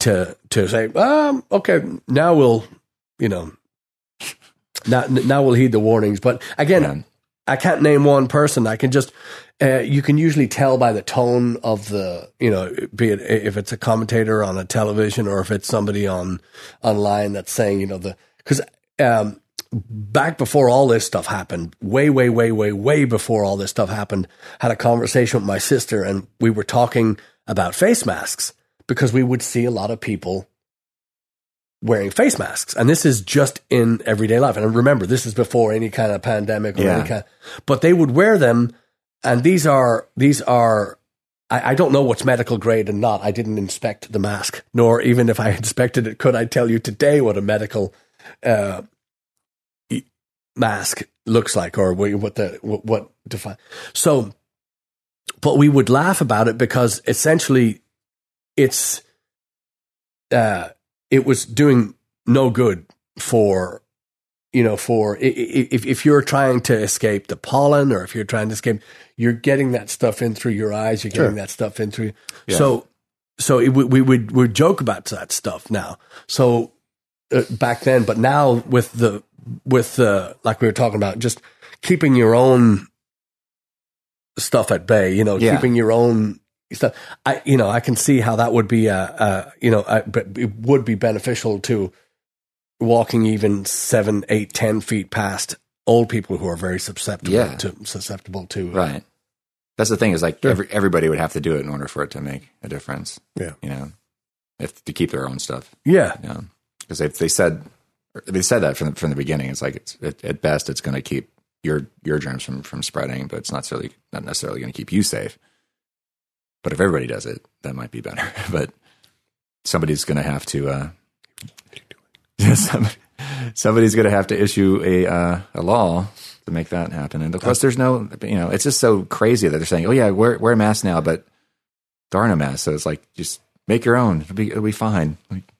to to say, um, okay, now we'll you know now now we'll heed the warnings. But again, Yeah. I can't name one person. I can just uh, you can usually tell by the tone of the you know be it if it's a commentator on a television or if it's somebody on online that's saying you know the because um, back before all this stuff happened, way way way way way before all this stuff happened, had a conversation with my sister and we were talking about face masks because we would see a lot of people wearing face masks. And this is just in everyday life. And remember, this is before any kind of pandemic or Yeah. any kind but they would wear them and these are these are I, I don't know what's medical grade and not. I didn't inspect the mask, nor even if I [laughs] inspected it, could I tell you today what a medical uh, mask looks like or what the what, what define. So, but we would laugh about it because essentially, it's uh, it was doing no good for you know, for if if you're trying to escape the pollen or if you're trying to escape, you're getting that stuff in through your eyes. You're getting Sure. that stuff in through. So so it, we we would we joke about that stuff now. So uh, back then, but now with the with the like we were talking about, just keeping your own stuff at bay. You know, Yeah. keeping your own stuff. I you know I can see how that would be a, a you know a, but it would be beneficial to walking even seven, eight, ten feet past old people who are very susceptible Yeah. to susceptible to Right. That's the thing is like every, everybody would have to do it in order for it to make a difference. Yeah. You know, if to keep their own stuff. yeah know, because they they said they said that from the, from the beginning. It's like it's at, at best it's going to keep your your germs from from spreading, but it's not necessarily not necessarily going to keep you safe. But if everybody does it, that might be better. [laughs] but somebody's going to have to. Uh, [laughs] somebody, somebody's going to have to issue a uh, a law to make that happen. And of course, there's no, you know, it's just so crazy that they're saying, "Oh yeah, wear wear a mask now," but there are no masks. So it's like just make your own. It'll be it'll be fine. Like,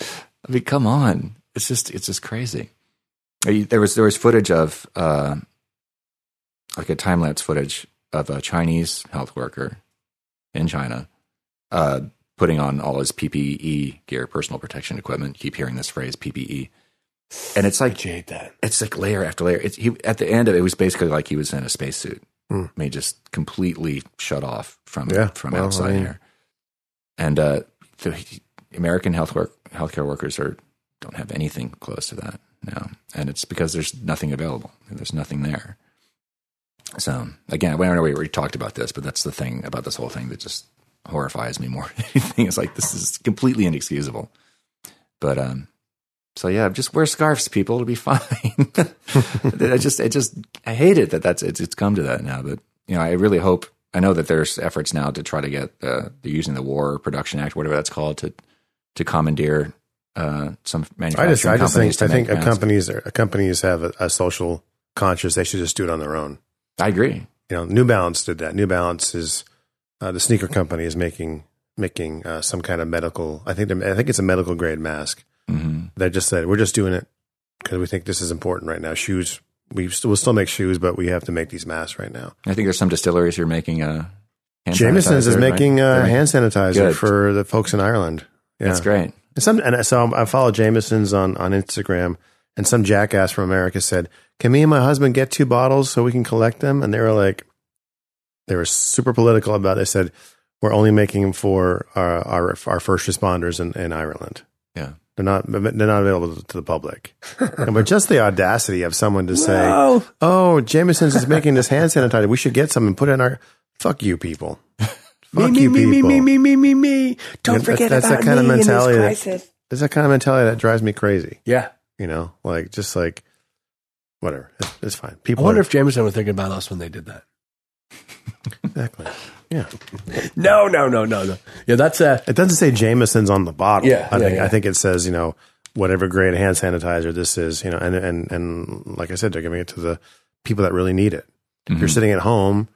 I mean, come on. It's just it's just crazy. There was there was footage of uh, like a time lapse footage of a Chinese health worker in China uh, putting on all his PPE gear, personal protection equipment. Keep hearing this phrase PPE, and it's like I hate that. it's like layer after layer. It's, he at the end of it, it was basically like he was in a spacesuit. I mean, just completely shut off from Yeah, from well, outside I mean- here. And uh, the American health work healthcare workers are don't have anything close to that now, and it's because there's nothing available. There's nothing there. So again, I don't know we already talked about this, but that's the thing about this whole thing that just horrifies me more [laughs] than anything. It's like this is completely inexcusable. But um, so yeah, just wear scarves, people. It'll be [laughs] fine. I just, I just, I hate it that that's it's, it's come to that now. But you know, I really hope. I know that there's efforts now to try to get uh, they're using the War Production Act, whatever that's called, to to commandeer uh, some I manufacturing just, I just think, I think a companies, are- companies have a, a social conscience. They should just do it on their own. I agree. You know, New Balance did that. New Balance is uh, the sneaker company is making making uh, some kind of medical. I think I think it's a medical grade mask. hmm They just said we're just doing it because we think this is important right now. Shoes, we still, we'll still make shoes, but we have to make these masks right now. I think there's some distilleries who are making uh, hand Jameson's is sanitizer, right? making uh, They're- hand sanitizer Good. for the folks in Ireland. Yeah. That's great. And some, and so I follow Jameson's on, on Instagram, and some jackass from America said, "Can me and my husband get two bottles so we can collect them?" And they were like, they were super political about. it. They said, "We're only making them for our our, our first responders in, in Ireland. Yeah. They're not they're not available to the public." [laughs] but just the audacity of someone to say, No. "Oh, Jameson's is making this hand sanitizer. We should get some and put it in our." Fuck you, people. [laughs] Me, Fuck me, you, me, me, people. me, me, me, me, me. Don't That- forget that's the about kind of mentality in that- this crisis. There's that kind of mentality that drives me crazy. Yeah. You know, like just like whatever. It's, it's fine. I wonder are, if Jameson was thinking about us when they did that. exactly. Yeah. [laughs] No, no, no, no, no. Yeah, that's uh It doesn't say Jameson's on the bottle. Yeah, I yeah, think yeah. I think it says you know whatever grade hand sanitizer this is. You know, and and and like I said, they're giving it to the people that really need it. If you're Mhm. sitting at home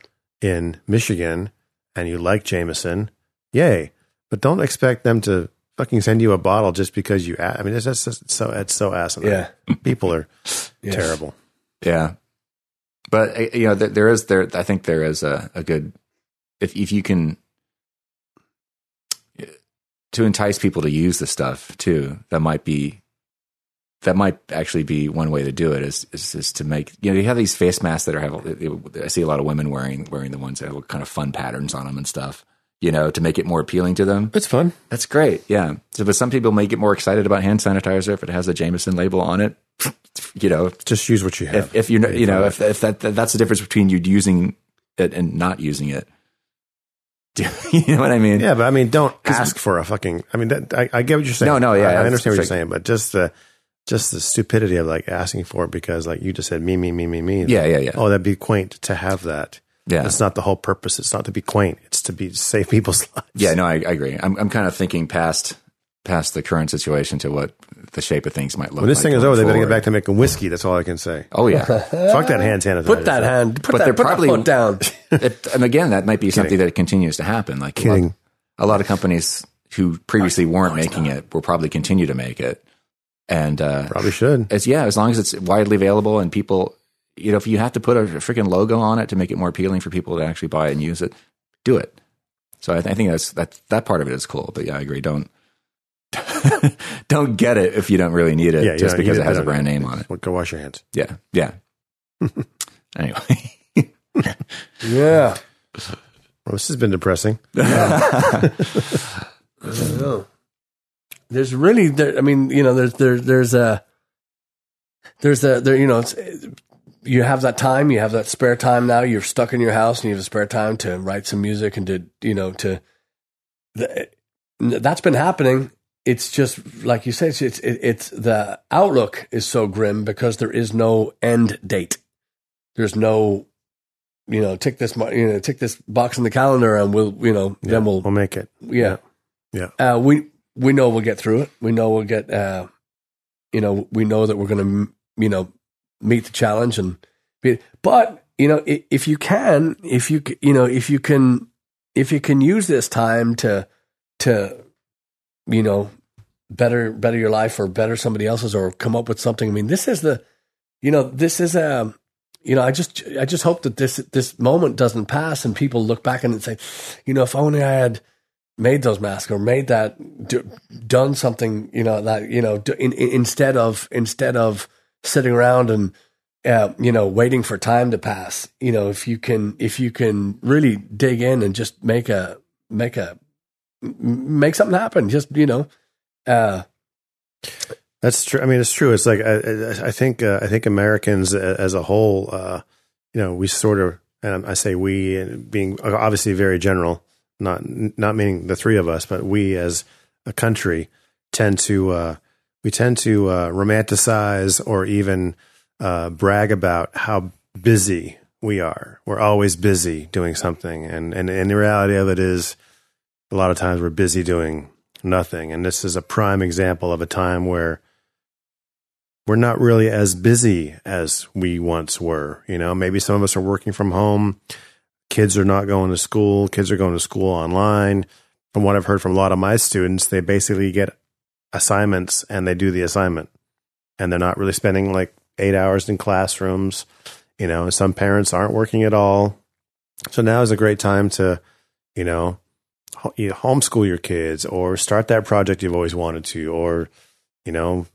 in Michigan and you like Jameson, yay! But don't expect them to fucking send you a bottle just because you. I mean, it's just so it's so asinine. yeah. People are yeah. terrible. Yeah, but uh, you know, there, there is there. I think there is a, a good if if you can to entice people to use the stuff too. That might be that might actually be one way to do it. Is is, is to make you know you have these face masks that are have. I see a lot of women wearing wearing the ones that have kind of fun patterns on them and stuff. You know, to make it more appealing to them. It's fun. That's great. Yeah. So, but some people may get more excited about hand sanitizer if it has a Jameson label on it. [laughs] You know, Just use what you have. if, if you know, you know, if, if that, that's the difference between you using it and not using it. Do [laughs] you know what I mean? Yeah, but I mean, don't ask for a fucking. I mean, that, I, I get what you're saying. No, no, yeah, I, I understand what you're saying, but just the just the stupidity of like asking for it because, like you just said, me, me, me, me, me. Yeah, yeah, yeah. Oh, that'd be quaint to have that. Yeah. That's not the whole purpose. It's not to be quaint. It's to be save [laughs] people's lives. Yeah, no, I, I agree. I'm, I'm kind of thinking past, past the current situation to what the shape of things might look like. When this like thing is going over, they better get back to making whiskey. That's all I can say. Oh yeah. [laughs] Fuck that hand sanitizer. Put that hand. Put But that, they're put probably- that foot down. [laughs] it, and again, that might be something that continues to happen. Like a lot, Kidding. a lot of companies who previously weren't making it will probably continue to make it. And uh, Probably should. it's yeah, as long as it's widely available and people, you know, if you have to put a freaking logo on it to make it more appealing for people to actually buy it and use it, do it. So I, th- I think that's that that part of it is cool. But yeah, I agree. Don't [laughs] don't get it if you don't really need it Yeah, just because need it has a brand name on it. Well, go wash your hands. Yeah, yeah. [laughs] anyway, Yeah. Well, this has been depressing. [laughs] I don't know. There's really, there, I mean, you know, there's there, there's a there's a there, you know, it's, you have that time, you have that spare time now. You're stuck in your house, and you have a spare time to write some music and to you know to the, that's been happening. It's just like you say, it's, it's it's the outlook is so grim because there is no end date. There's no, you know, tick this, you know, tick this box in the calendar, and we'll, you know, then we'll We'll make it. yeah. Yeah. Uh, we we know we'll get through it. We know we'll get. Uh, you know, we know that we're going to, you know, meet the challenge and. Be, but you know, i- if you can, if you you know, if you can, if you can use this time to to, you know, better better your life or better somebody else's or come up with something. I mean, this is the, you know, this is a. You know, I just I just hope that this this moment doesn't pass and people look back and say, you know, if only I had made those masks or made that done something you know that you know in, in, instead of instead of sitting around and uh, you know waiting for time to pass you know if you can if you can really dig in and just make a make a make something happen just you know uh That's true. I mean, it's true. It's like I, I- I think uh, I think Americans as a whole, uh, you know, we sort of, and I say we, being obviously very general, not not meaning the three of us, but we as a country tend to uh, we tend to uh, romanticize or even uh, brag about how busy we are. We're always busy doing something, and and and the reality of it is, a lot of times we're busy doing nothing. And this is a prime example of a time where we're not really as busy as we once were. You know, maybe some of us are working from home. Kids are not going to school. Kids are going to school online. From what I've heard from a lot of my students, they basically get assignments and they do the assignment. And they're not really spending like eight hours in classrooms. You know, some parents aren't working at all. So now is a great time to, you know, homeschool your kids or start that project you've always wanted to, or, you know,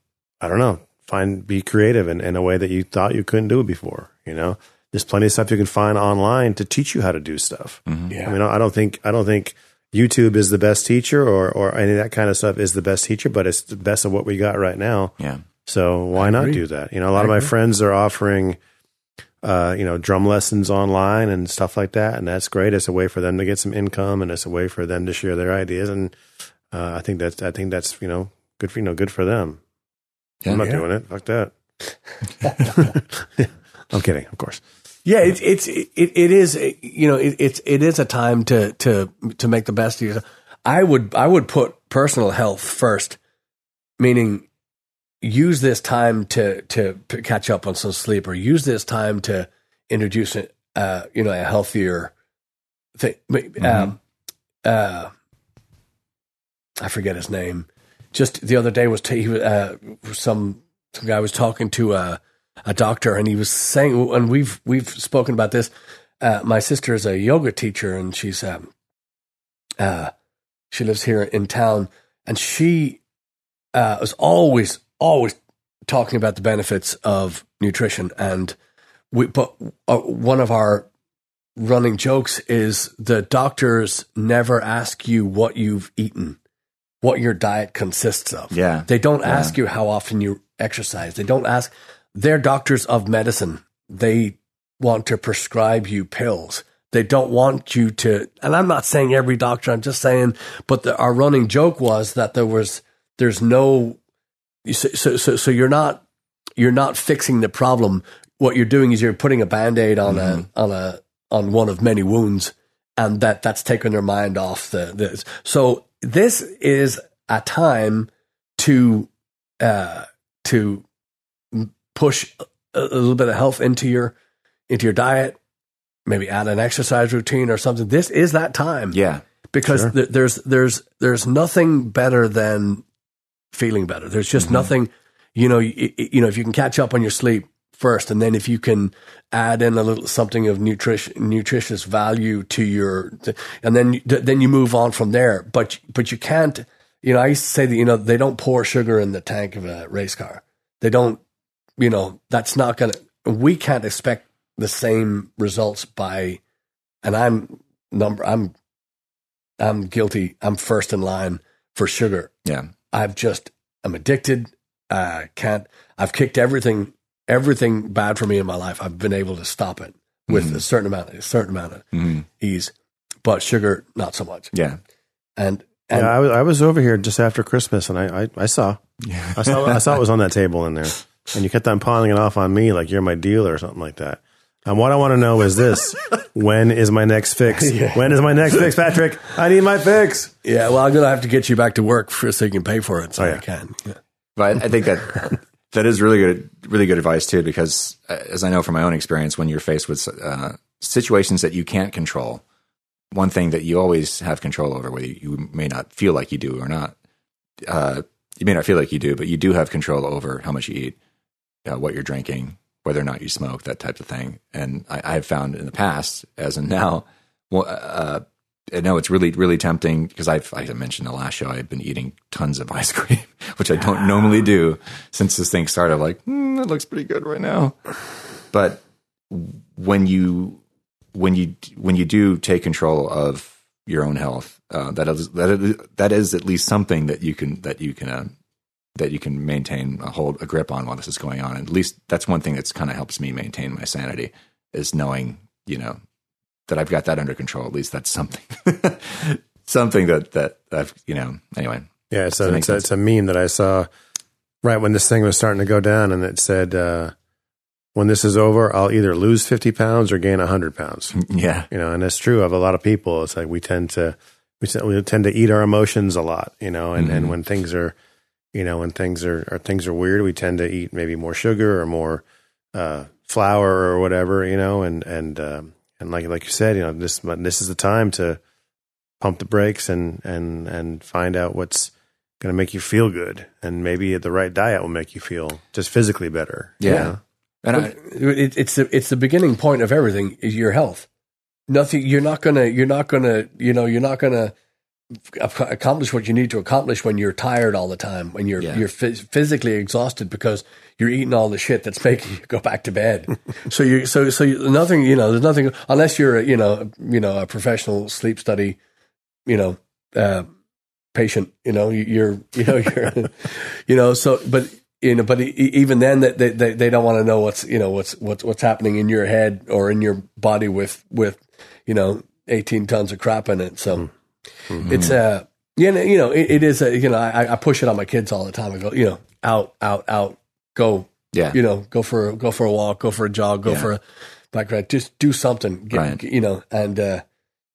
I don't know, find, be creative in, in a way that you thought you couldn't do it before. You know, there's plenty of stuff you can find online to teach you how to do stuff. yeah I mean, I don't think, I don't think YouTube is the best teacher or, or any of that kind of stuff is the best teacher, but it's the best of what we got right now. yeah, So why not do that? You know, a lot I of my agree. friends are offering, uh, you know, drum lessons online and stuff like that, and that's great. It's a way for them to get some income, and it's a way for them to share their ideas. And uh, I think that's, I think that's, you know, good for you know, good for them. yeah. I'm not Yeah. doing it. Fuck that. [laughs] [laughs] I'm kidding, of course. Yeah, it's it's it, it is you know it, it's it is a time to to to make the best of yourself. I would I would put personal health first, meaning use this time to to catch up on some sleep, or use this time to introduce a uh, you know a healthier thing. Um, uh, I forget his name. Just the other day was t- he was uh, some some guy was talking to a a doctor, and he was saying, and we've we've spoken about this. Uh, my sister is a yoga teacher, and she's um, uh, she lives here in town, and she uh, was always always talking about the benefits of nutrition. And we, but uh, one of our running jokes is the doctors never ask you what you've eaten, what your diet consists of. Yeah. They don't Yeah. ask you how often you exercise. They don't ask. They're doctors of medicine. They want to prescribe you pills. They don't want you to. And I'm not saying every doctor. I'm just saying. But the, our running joke was that there was there's no. So so so, you're not you're not fixing the problem. What you're doing is you're putting a band-aid on a on a on one of many wounds, and that that's taking their mind off the this. So this is a time to uh, to push a a little bit of health into your into your diet. Maybe add an exercise routine or something. This is that time yeah, because Sure. th- there's there's there's nothing better than feeling better. There's just Mhm. nothing. you know, you, you know, if you can catch up on your sleep first, and then if you can add in a little something of nutrition, nutritious value to your, and then then you move on from there. But but you can't. You know, I used to say that you know they don't pour sugar in the tank of a race car. They don't. You know, that's not gonna. We can't expect the same results by, and I'm number. I'm I'm guilty. I'm first in line for sugar. Yeah. I've just I'm addicted. I can't. I've kicked everything everything bad for me in my life. I've been able to stop it with Mm-hmm. a certain amount a certain amount of ease, but sugar not so much. Yeah. And and yeah, I was I was over here just after Christmas, and I I, I saw I saw I saw it was on that table in there, [laughs] and you kept on piling it off on me like you're my dealer or something like that. And what I want to know is this: [laughs] when is my next fix? [laughs] When is my next fix, Patrick? I need my fix. yeah, well, I'm gonna have to get you back to work for, so you can pay for it. So Oh, yeah. I can. Yeah. But I think that [laughs] that is really good, really good advice too, because uh, as I know from my own experience, when you're faced with uh, situations that you can't control, one thing that you always have control over, whether you may not feel like you do or not, uh, you may not feel like you do, but you do have control over how much you eat, uh, what you're drinking, whether or not you smoke, that type of thing. And I, I've found in the past, as in now, [laughs] well, uh, know it's really, really tempting because I've, I mentioned the last show, I've been eating tons of [laughs] ice cream, which I don't normally do since this thing started. I'm like, mm, that looks pretty good right now. But when you, when you, when you do take control of your own health, uh, that is, that is, that is at least something that you can, that you can, uh, that you can maintain a hold, a grip on while this is going on. at least that's one thing that's kind of helps me maintain my sanity is knowing, you know, that I've got that under control. At least that's something, [laughs] something that that I've you know. Anyway, Yeah, it's a, it's, a, it's a meme that I saw right when this thing was starting to go down, and it said, uh, "When this is over, I'll either lose fifty pounds or gain hundred pounds." [laughs] yeah, You know, and it's true of a lot of people. It's like we tend to we tend, we tend to eat our emotions a lot. You know, and, and when things are, you know, when things are, are things are weird, we tend to eat maybe more sugar or more uh, flour or whatever. You know, and and um, and like like you said, you know, this this is the time to pump the brakes and and and find out what's going to make you feel good, and maybe the right diet will make you feel just physically better. you Yeah. know? and I, It, it's the it's the beginning point of everything is your health. Nothing. You're not gonna. You're not gonna. You know. You're not gonna accomplish what you need to accomplish when you're tired all the time. When you're Yeah. you're phys- physically exhausted because you're eating all the shit that's making you go back to bed. so you so so you, nothing. You know. There's nothing unless you're a, you know you know a professional sleep study. You know. Uh, patient you know You- you're you know you're you know so but you know but e- even then that they, they they don't want to know what's you know what's what's what's happening in your head or in your body with with you know 18 tons of crap in it so it's a you know you know it, it is a you know I, I push it on my kids all the time I go you know out out out go yeah, you know go for go for a walk go for a jog go Yeah. for a bike ride just do something get, Right. get- you know and uh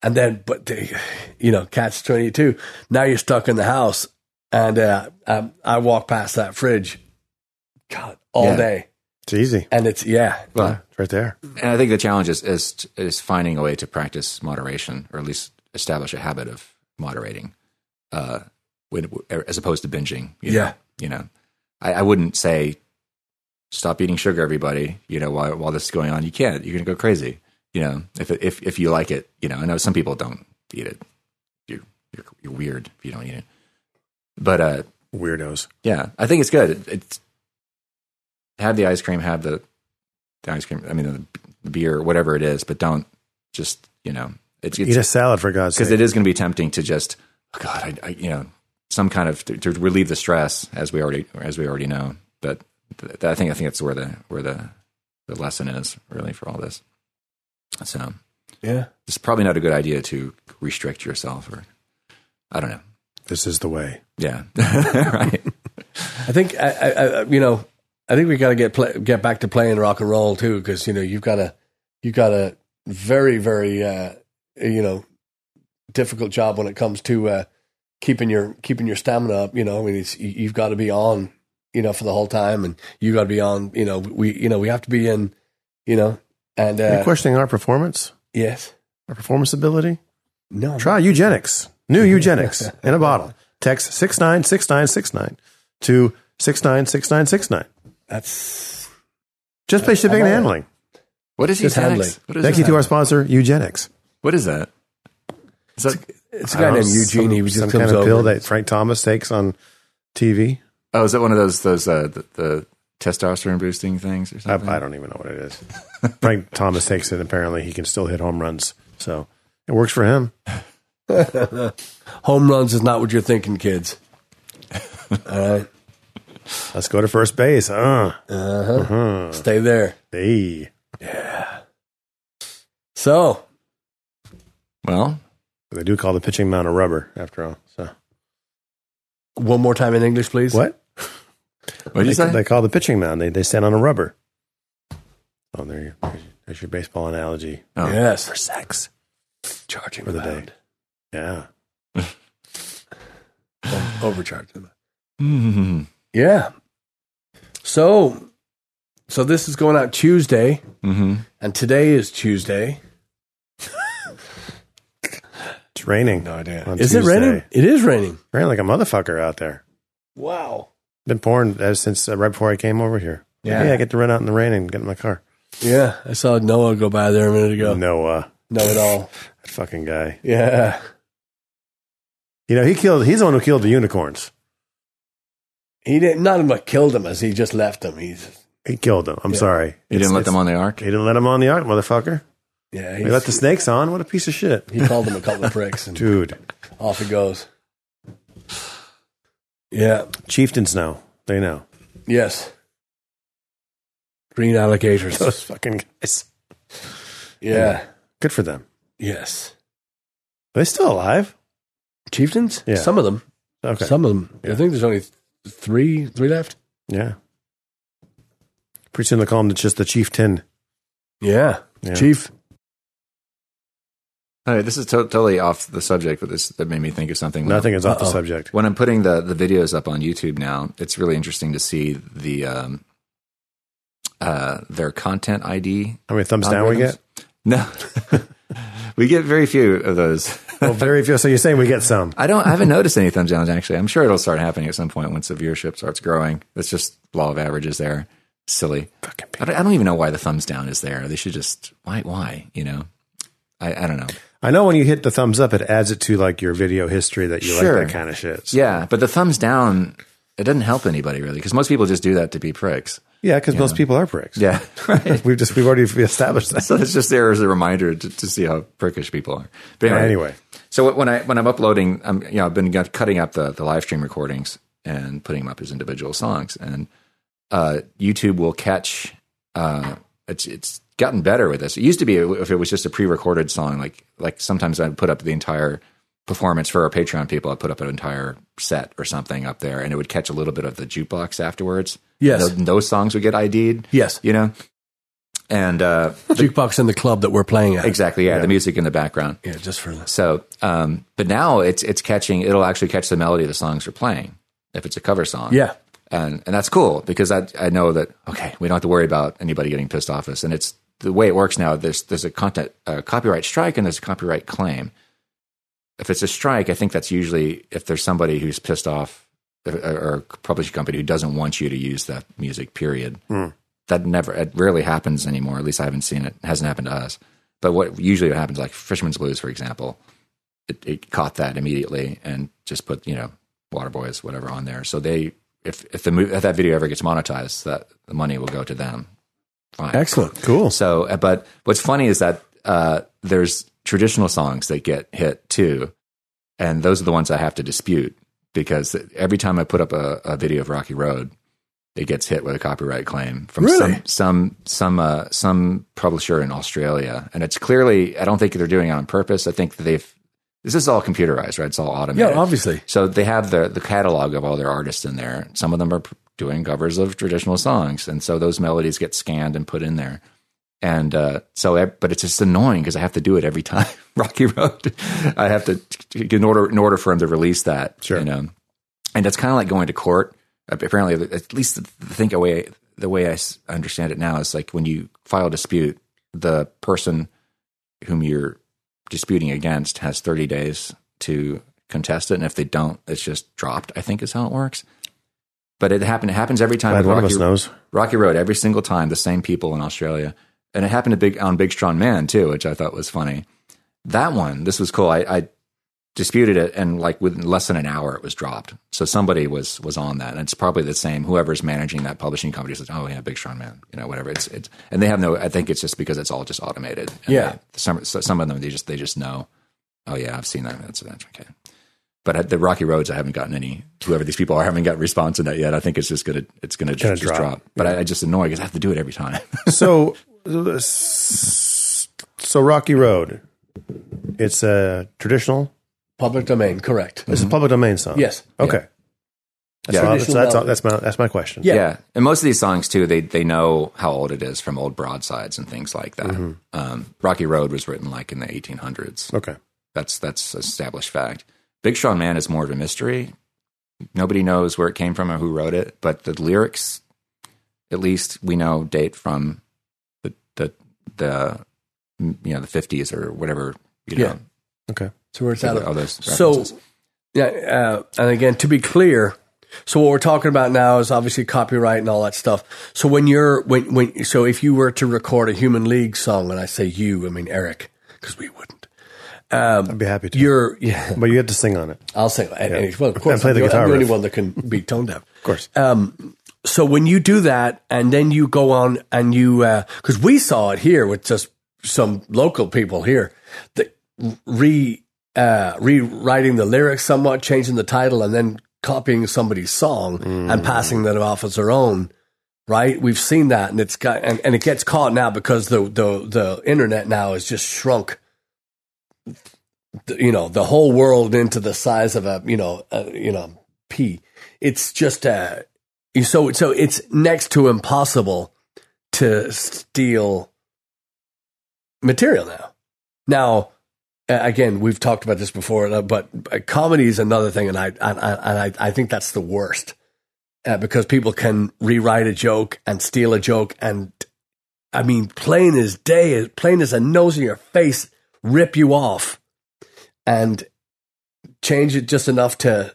and then but they, you know catch 22 now you're stuck in the house and uh I, I walk past that fridge god all Yeah. day It's easy. and it's yeah well, It's right there. and I think the challenge is, is is finding a way to practice moderation, or at least establish a habit of moderating, uh, when, as opposed to binging. you know? Yeah. you know, I, I wouldn't say stop eating sugar, everybody. You know, while while this is going on, you can't. You're gonna go crazy. You know, if if if you like it, you know, I know some people don't eat it. You're you're, you're weird if you don't eat it. But uh, Weirdos. yeah, I think it's good. It, it's have the ice cream, have the the ice cream. I mean, the, the beer, whatever it is, but don't just you know it's Eat a salad for God's sake. because it is going to be tempting to just oh God, I, I you know some kind of to, to relieve the stress as we already as we already know. But th- th- I think I think that's where the where the the lesson is really for all this. So yeah it's probably not a good idea to restrict yourself or I don't know. This is the way. Yeah, [laughs] right. I think I, I, I you know I think we got to get play, get back to playing rock and roll too because you know you've got a you've got a very very uh, you know difficult job when it comes to uh, keeping your keeping your stamina up. You know, I mean, it's, you- you've got to be on you know for the whole time, and you got to be on. You know, we you know we have to be in. You know, and uh, questioning our performance, yes, our performance ability? no, Try eugenics. New eugenics in a bottle. Text 696969 to six nine six nine six nine. That's Just pay shipping and handling. What is eugenics? handling. What is Thank you to our sponsor, Eugenics. What is that? Is that it's a guy don't know, named Eugene. some- he was just some comes kind of over. pill that Frank Thomas takes on TV. oh, is that one of those those uh, the, the testosterone boosting things or I, something? I don't even know what it is. [laughs] Frank Thomas takes it. Apparently, he can still hit home runs, so it works for him. [laughs] Home runs is not what you're thinking, kids. [laughs] All right, Let's go to first base. Uh, huh. stay there. hey, So well, they do call the pitching mound a rubber, after all. So one more time in English, please. what? what did you They, say? they call the pitching mound. They they stand on a rubber. Oh, there you. There's, there's your baseball analogy Oh. Yes, for sex. charging For the the day. day. Yeah. [laughs] Overcharging them. Mhm. Yeah. So, so this is going out Tuesday, Mhm. and today is Tuesday. It's raining. No idea. On Is Tuesday. it raining? It is raining. Raining like a motherfucker out there. Wow. Been pouring ever since uh, right before I came over here. Yeah. yeah, I get to run out in the rain and get in my car. Yeah, I saw Noah go by there a minute ago. Noah, Know it all. [laughs] that fucking guy. Yeah. You know, he killed. He's the one who killed the unicorns. He didn't. Not him what killed him, as he just left them. He's He killed them. I'm Yeah. sorry. He It's- didn't let them on the ark. He didn't let them on the ark, motherfucker. Yeah. He let the snakes on. What a piece of shit, he called them a couple of [laughs] pricks, and dude. off he goes. Yeah. Chieftains know. They know. Yes. Green alligators. Those fucking guys. Yeah. Good for them. Yes. Are they still alive? Chieftains. Yeah. Some of them. Okay. Some of them. I think there's only three. Three left. Yeah. Pretty soon they'll call him just the chieftain. Yeah. Yeah. Chief. All right, this is to- totally off the subject, but this that made me think of something. Nothing is off the subject. When I'm putting the, the videos up on YouTube now, it's really interesting to see the um, uh, their content ID. How many thumbs down we get? No, [laughs] we get very few of those. Well, very few. So you're saying we get some? I don't. I haven't noticed any thumbs downs actually. I'm sure it'll start happening at some point once the viewership starts growing. It's just law of averages there. Silly. Fucking I don't, I don't even know why the thumbs down is there. They should just why why you know. I, I don't know. I know when you hit the thumbs up, it adds it to like your video history that you Sure. like that kind of shit. So- Yeah, but the thumbs down it doesn't help anybody really because most people just do that to be pricks. Yeah, because most people are pricks. Yeah, right. [laughs] We've just we've already established that. [laughs] so it's just there as a reminder to, to see how prickish people are. But anyway, Anyway, so when I when I'm uploading, I'm you know I've been got- cutting up the the live stream recordings and putting them up as individual songs, and uh, YouTube will catch. Uh, it's it's gotten better with this. It used to be if it was just a pre-recorded song, like like sometimes I'd put up the entire performance for our Patreon people. I'd put up an entire set or something up there, and it would catch a little bit of the jukebox afterwards. Yes. Those, those songs would get ID'd. Yes. you know, and uh, Jukebox in the club that we're playing at. exactly, yeah, the music in the background. Yeah, just for this. So, um, but now it's it's catching. It'll actually catch the melody of the songs we're playing if it's a cover song. Yeah. And and that's cool because I I know that okay, we don't have to worry about anybody getting pissed off us, and it's the way it works now. There's there's a content uh, copyright strike and there's a copyright claim. If it's a strike, I think that's usually if there's somebody who's pissed off or, or a publishing company who doesn't want you to use that music. Period. That never it rarely happens anymore. At least I haven't seen it. It hasn't happened to us. But what usually what happens, like Fisherman's Blues, for example, it, it caught that immediately and just put you know Waterboys whatever on there. So they if if the if that video ever gets monetized, that the money will go to them. Fine. Excellent. cool. So, uh, but what's funny is that uh, there's traditional songs that get hit too, and those are the ones I have to dispute because every time I put up a, a video of Rocky Road, it gets hit with a copyright claim from Really? some some some uh, some publisher in Australia, and it's clearly I don't think they're doing it on purpose. I think that they've this is all computerized, right? It's all automated. Yeah, obviously. So they have the the catalog of all their artists in there. Some of them are doing covers of traditional songs, and so those melodies get scanned and put in there. And uh, so, but it's just annoying because I have to do it every time. [laughs] Rocky Road, I have to in order in order for him to release that. Sure. you know, and it's kind of like going to court. Apparently, at least the think away the way I understand it now is like when you file a dispute, the person whom you're disputing against has 30 days to contest it. And if they don't, it's just dropped, I think is how it works. but it happened. It happens every time. Glad one of Rocky, us knows. Rocky Road every single time. The same people in Australia, and it happened to big on Big Strong Man too, which I thought was funny. That one, this was cool. I, I disputed it, and like within less than an hour, it was dropped. So somebody was was on that, and it's probably the same. Whoever's managing that publishing company says, "Oh yeah, Big Strong Man," you know, whatever. It's it's, and they have no. I think it's just because it's all just automated. And Yeah. they- some so some of them they just they just know. Oh yeah, I've seen that. That's that's okay. But at the Rocky Roads, I haven't gotten any. Whoever these people are, I haven't got response to that yet. I think it's just gonna it's gonna, Gonna just, just drop. drop. But I, I just annoy because I have to do it every time. [laughs] So, so Rocky Road, it's a traditional. Public domain, correct. It's a public domain song. Yes. Okay. That's, Yeah. all- that's, Traditional that's, all- that's my that's my question. Yeah. Yeah. and most of these songs too, they they know how old it is from old broadsides and things like that. Mm-hmm. Um, Rocky Road was written like in the 1800s. Okay. That's that's established fact. Big Strong Man is more of a mystery. Nobody knows where it came from or who wrote it, but the lyrics, at least we know, date from the the the you know the 50s or whatever. You know, Yeah. Okay. So where it's out of all those So, yeah, uh, and again, to be clear, so what we're talking about now is obviously copyright and all that stuff. So when you're when when so if you were to record a Human League song, and I say you, I mean Eric, because we wouldn't. Um, I'd be happy to. You're yeah. but you have to sing on it. I'll say and, and- well, of course, And play I'm the the, guitar I'm the only one that can be tone deaf. Of course. Um, so when you do that, and then you go on and you, uh, because we saw it here with just some local people here, that re uh, rewriting the lyrics somewhat, changing the title, and then copying somebody's song and passing that off as their own. Right, we've seen that, and it's got and, and it gets caught now because the the the internet now has just shrunk. the- You know the whole world into the size of a you know a, you know pea. It's just uh so so it's next to impossible to steal material now. Now, again, we've talked about this before, uh, but uh, comedy is another thing, and I and, I- and I I think that's the worst uh, because people can rewrite a joke and steal a joke, and I mean, plain as day, plain as a nose in your face, rip you off, and change it just enough to.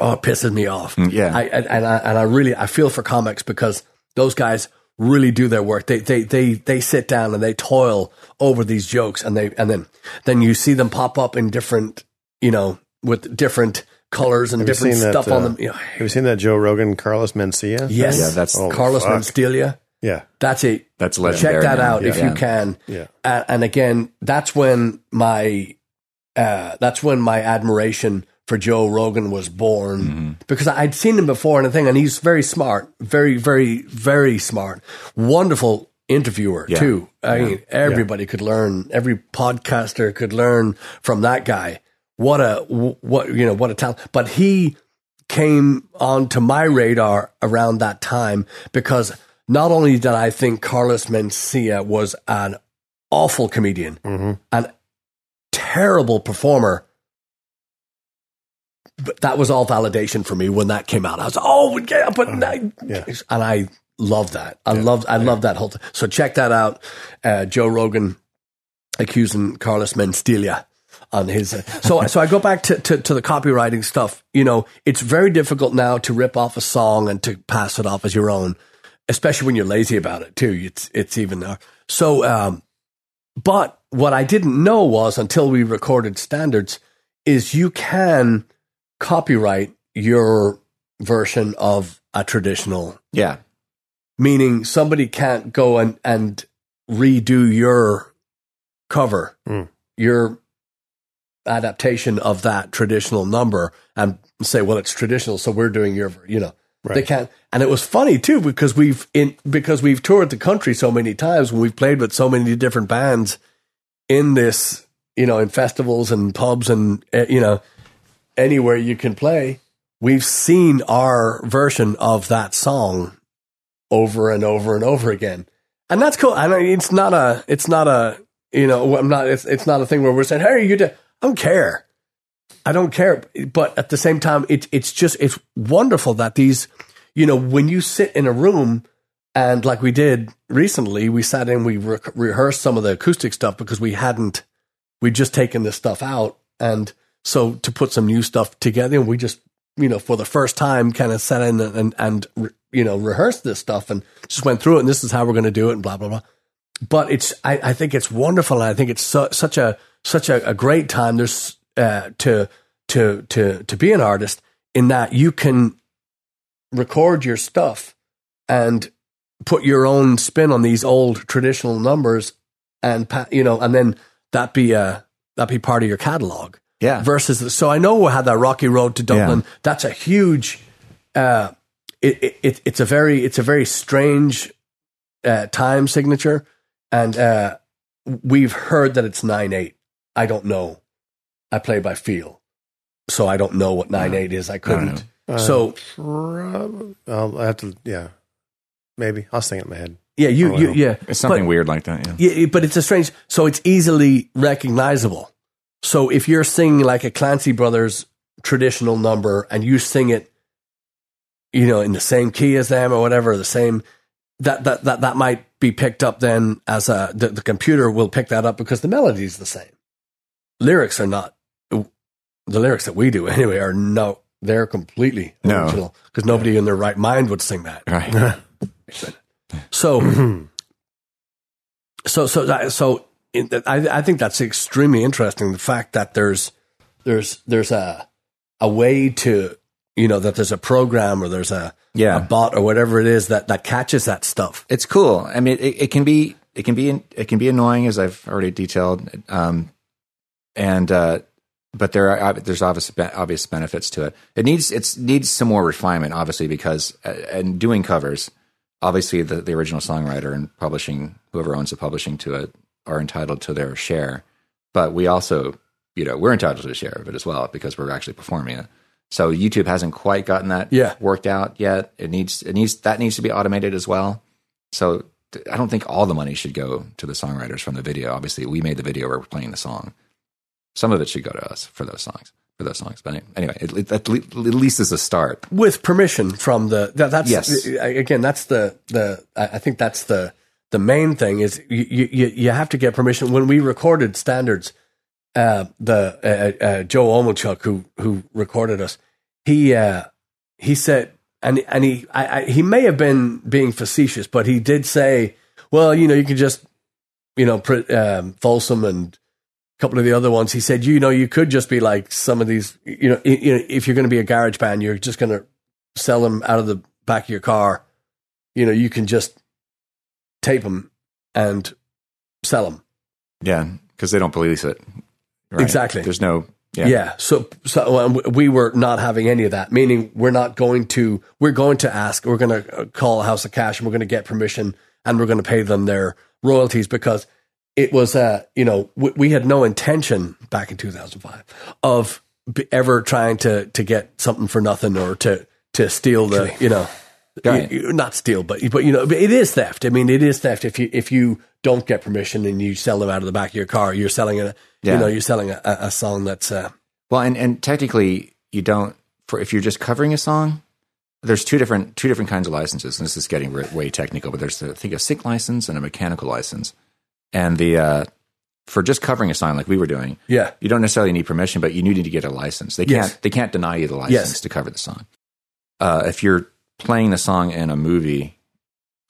Oh, it pisses me off. Mm, yeah. I, and, and I and I really I feel for comics because those guys really do their work. They they they they sit down and they toil over these jokes, and they and then then you see them pop up in different you know with different colors and Have different seen that, stuff on uh, them. You know, Have you seen that Joe Rogan Carlos Mencia? yes, Yeah, that's- Oh, Carlos fuck. Menstelia. Yeah. That's it. That's legendary. Check that now. out if Yeah. you can. Yeah. Uh, and again, that's when my uh, that's when my admiration for Joe Rogan was born Mm-hmm. because I'd seen him before and a thing, and he's very smart, very, very, very smart, wonderful interviewer Yeah. too. I mean, everybody could learn. Every podcaster could learn from that guy. What a what you know what a talent. But he came onto my radar around that time because not only did I think Carlos Mencia was an awful comedian, an terrible performer, but that was all validation for me when that came out. I was, oh, yeah, but I, Yeah. and I love that. I love, I love that whole thing. So check that out. Uh, Joe Rogan accusing Carlos Menstelia on his. Uh, so, so I go back to, to, to the copywriting stuff. You know, it's very difficult now to rip off a song and to pass it off as your own, especially when you're lazy about it too. It's, it's even there. So, um, but what I didn't know was until we recorded standards is you can copyright your version of a traditional Yeah. meaning somebody can't go and, and redo your cover, Mm. your adaptation of that traditional number and say, well, it's traditional, so we're doing your, you know, Right. they can't. And it was funny too because we've in because we've toured the country so many times when we've played with so many different bands in this, you know, in festivals and pubs and uh, you know anywhere you can play. We've seen our version of that song over and over and over again, and that's cool. I mean, it's not a, it's not a, you know, I'm not, it's, it's not a thing where we're saying, hey, you, do, I don't care. I don't care. But at the same time, it, it's just, it's wonderful that these, you know, when you sit in a room and like we did recently, we sat in, we re- rehearsed some of the acoustic stuff because we hadn't, we'd just taken this stuff out. And so to put some new stuff together, and we just you know, for the first time, kind of sat in and, and, and re- you know, rehearsed this stuff and just went through it. And this is how we're going to do it and blah, blah, blah. But it's, I, I think it's wonderful. And I think it's su- such a, such a, a great time. There's, uh, to, to, to, to be an artist in that you can record your stuff and put your own spin on these old traditional numbers and, you know, and then that be, uh, that be part of your catalog Yeah. versus the, so I know we had that rocky road to Dublin. Yeah. That's a huge. Uh, it, it, it it's a very it's a very strange uh, time signature, and uh, we've heard that it's nine eight. I don't know. I play by feel, so I don't know what nine eight is. I couldn't. Uh, so prob- I'll have to, yeah, maybe I'll sing it in my head. yeah, you, you yeah. It's something But- weird like that. Yeah. Yeah, but it's a strange. So it's easily recognizable. So if you're singing like a Clancy Brothers traditional number and you sing it, you know, in the same key as them or whatever, the same that that that that might be picked up then as a the, the computer will pick that up because the melody is the same. Lyrics are not the lyrics that we do anyway are no they're completely No. original because nobody in their right mind would sing that. Right. [laughs] [clears throat] So, so, so, that, so, I, I think that's extremely interesting. The fact that there's, there's, there's a, a way to, you know, that there's a program or there's a, Yeah. a bot or whatever it is that, that catches that stuff. it's cool. I mean, it, it can be it can be it can be annoying as I've already detailed, um, and uh, but there are there's obvious obvious benefits to it. It needs it's needs some more refinement, obviously, because uh, and doing covers, obviously the the original songwriter and publishing whoever owns the publishing to it are entitled to their share, but we also you know we're entitled to a share of it as well because we're actually performing it. So YouTube hasn't quite gotten that Yeah. worked out yet. It needs it needs that needs to be automated as well. So I don't think all the money should go to the songwriters from the video. Obviously, we made the video. Where we're playing the song. Some of it should go to us for those songs. For those songs, but anyway, it, it, at, le- at least as a start. with permission from the that, that's Yes. again that's the the I think that's the the main thing is you you you have to get permission. When we recorded standards uh the uh, uh, Joe Omelchuk who who recorded us he uh he said and and he I, I he may have been being facetious but he did say well you know you can just you know um, Folsom and a couple of the other ones. He said you know you could just be like some of these you know, you know if you're going to be a garage band you're just going to sell them out of the back of your car. You know you can just tape them and sell them Yeah, because they don't police it. Right. Exactly. There's no. Yeah. Yeah. So, so um, we were not having any of that, meaning we're not going to, we're going to ask, we're going to call House of Cash and we're going to get permission and we're going to pay them their royalties because it was, uh, you know, we, we had no intention back in 2005 of ever trying to, to get something for nothing or to, to steal the, you know, Right. you- not steal, but, but, you know, it is theft. I mean, it is theft if you, if you don't get permission and you sell them out of the back of your car, you're selling a, Yeah. you know, you're selling a, a song that's, uh, Well, and, and technically, you don't. For if you're just covering a song, there's two different two different kinds of licenses. And this is getting way technical, but there's I think a sync license and a mechanical license. And the uh, for just covering a song like we were doing, yeah. you don't necessarily need permission, but you do need to get a license. They can't Yes. they can't deny you the license Yes. to cover the song. Uh, if you're playing the song in a movie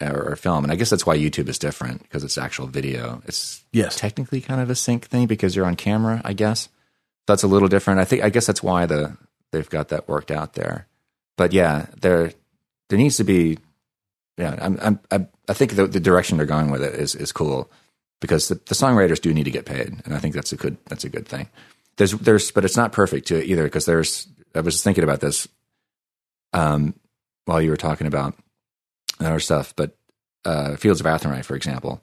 or, or film, and I guess that's why YouTube is different because it's actual video. It's Yes. technically kind of a sync thing because you're on camera, I guess. That's a little different. I think I guess that's why the they've got that worked out there. But yeah, there there needs to be yeah, I'm, I'm I I think the, the direction they're going with it is is cool because the, the songwriters do need to get paid, and I think that's a good that's a good thing. There's there's but it's not perfect to either because there's I was thinking about this um while you were talking about other stuff, but uh, Fields of Athenry, for example,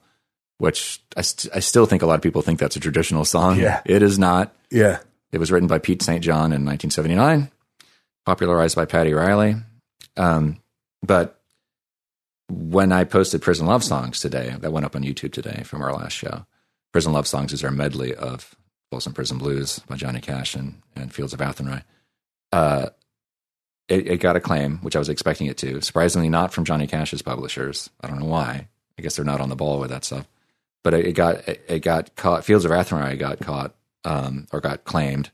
which I, st- I still think a lot of people think that's a traditional song. Yeah. It is not. Yeah. It was written by Pete St. John in 1979, popularized by Paddy Reilly. Um, but when I posted Prison Love Songs today, that went up on YouTube today from our last show. Prison Love Songs is our medley of Folsom Prison Blues by Johnny Cash and, and Fields of Athenry. Uh, it, it got claim, which I was expecting it to. Surprisingly, not from Johnny Cash's publishers. I don't know why. I guess they're not on the ball with that stuff. But it, it got it, it got caught. Fields of Athenry got caught um, or got claimed